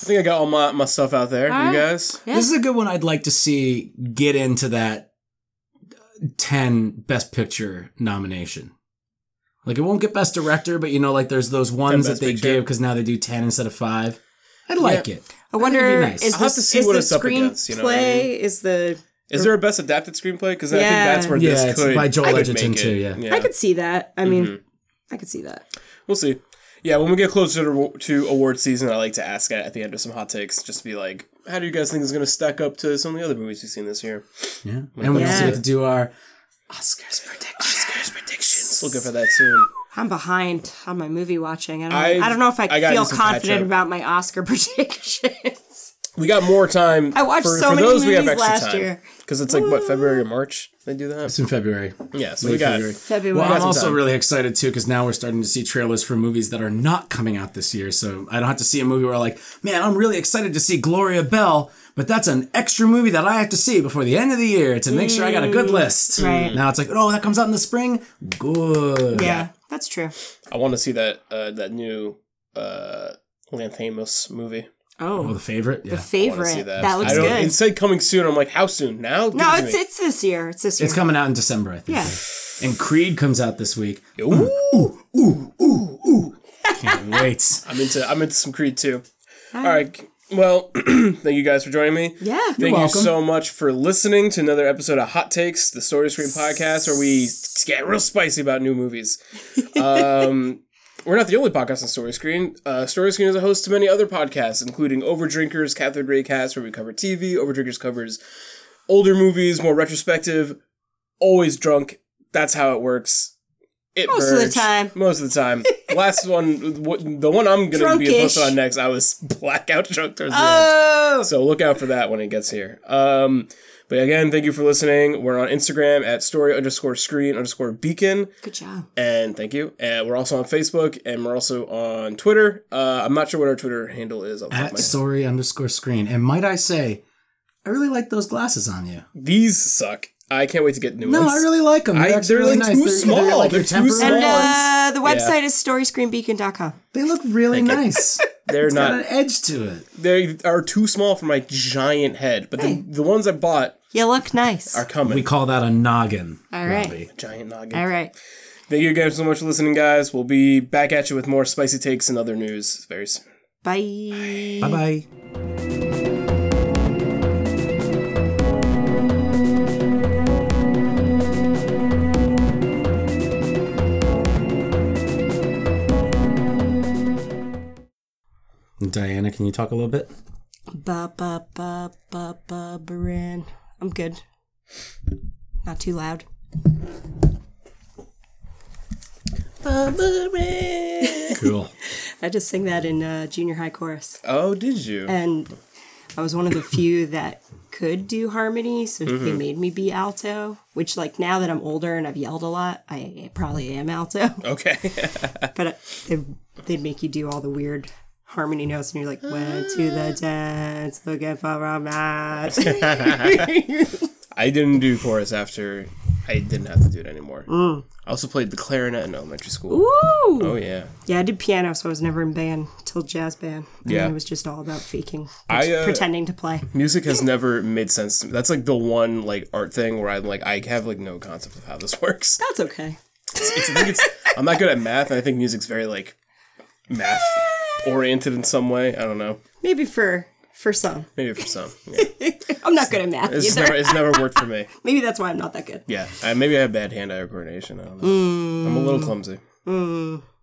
I think I got all my, my stuff out there. All you right. guys? Yeah. This is a good one I'd like to see get into that 10 Best Picture nomination. Like, it won't get Best Director, but you know, like, there's those ones that they Picture. give because now they do 10 instead of 5. I'd like it. I wonder it'd nice. is I'll have this to see is what the it's up screenplay against, you know what I mean? is the Is there a best adapted screenplay? Because I think that's where Yeah, this it's could by Joel could Edgerton make it. too, yeah. I could see that. I mean, Mm-hmm. I could see that. We'll see. Yeah, when we get closer to, to award season, I like to ask at, at the end of some hot takes, just to be like, how do you guys think is going to stack up to some of the other movies we've seen this year? Yeah. And we also get to do our Oscars predictions. Oscars predictions. Looking for that soon. I'm behind on my movie watching. I don't, I've- I don't know if I, I feel do some catch confident about my Oscar predictions. We got more time. I watched for, so for many those we have movies extra last time. year. Because it's like, what, February or March they do that? It's in February. Yeah, so Late we got. February. February. Well, I'm also time. really excited too because now we're starting to see trailers for movies that are not coming out this year. So I don't have to see a movie where like, man, I'm really excited to see Gloria Bell, but that's an extra movie that I have to see before the end of the year to make sure I got a good list. Right. Now it's like, oh, that comes out in the spring. Good. yeah, that's true. I want to see that uh, that new uh, Lanthimos movie. Oh, Oh, the favorite. Yeah. the favorite. see That. that. looks I don't, good. It said coming soon. I'm like, how soon? Now? Give no, it it's me. it's this year. It's this year. It's coming out in December, I think. Yeah. And Creed comes out this week. Ooh, ooh, ooh, ooh, ooh. Can't wait. I'm into I'm into some Creed too. All right. Well, thank you guys for joining me. Yeah. Thank you welcome. so much for listening to another episode of Hot Takes, the Story Screen podcast, where we get real spicy about new movies. Um, we're not the only podcast on Story Screen. Uh, Story Screen is a host to many other podcasts, including Overdrinkers, Cathode Ray Cast, where we cover TV. Overdrinkers covers older movies, more retrospective, always drunk. That's how it works. It Most of the time. Most of the time. Last one, the one I'm going to be posted on next, I was blackout drunk towards the end. Oh. So look out for that when it gets here. Um, but again, thank you for listening. We're on Instagram at story underscore screen underscore beacon. Good job. And thank you. And we're also on Facebook and we're also on Twitter. Uh, I'm not sure what our Twitter handle is. off the At story underscore screen. And might I say, I really like those glasses on you. These suck. I can't wait to get new No, ones. No, I really like them. They're, actually they're, really like, nice. too They're- small. They're, like They're too small. And uh, the website is storyscreenbeacon.com. They look really Thank nice. They're It's got not. an edge to it. They are too small for my giant head. But the, the ones I bought You look nice. are coming. We call that a noggin. All right. Robbie. giant noggin. All right. Thank you guys so much for listening, guys. We'll be back at you with more spicy takes and other news very soon. Bye. Bye bye. Diana, can you talk a little bit? Ba ba ba ba ba baran. I'm good. Not too loud. Cool. I just sing that in uh, junior high chorus, Oh, did you? and I was one of the few that could do harmony, so they Mm-hmm. made me be alto. Which, like, now that I'm older and I've yelled a lot, I probably am alto. Okay. But uh, they, they'd make you do all the weird harmony notes, and you're like, went to the dance, looking for a match. I didn't do chorus after I didn't have to do it anymore. Mm. I also played the clarinet in elementary school. Woo! Oh yeah. Yeah, I did piano, so I was never in band till jazz band. And Yeah. then it was just all about faking, I, uh, pretending to play. Music has never made sense to me. That's like the one like art thing where I'm like I have like no concept of how this works. That's okay. It's, I think it's I'm not good at math and I think music's very like math oriented in some way. I don't know. Maybe for for some. Maybe for some. Yeah. I'm not good at math It's either. never it's never worked for me. Maybe that's why I'm not that good. Yeah. I, maybe I have bad hand eye coordination. I don't know. I'm a little clumsy. Mm.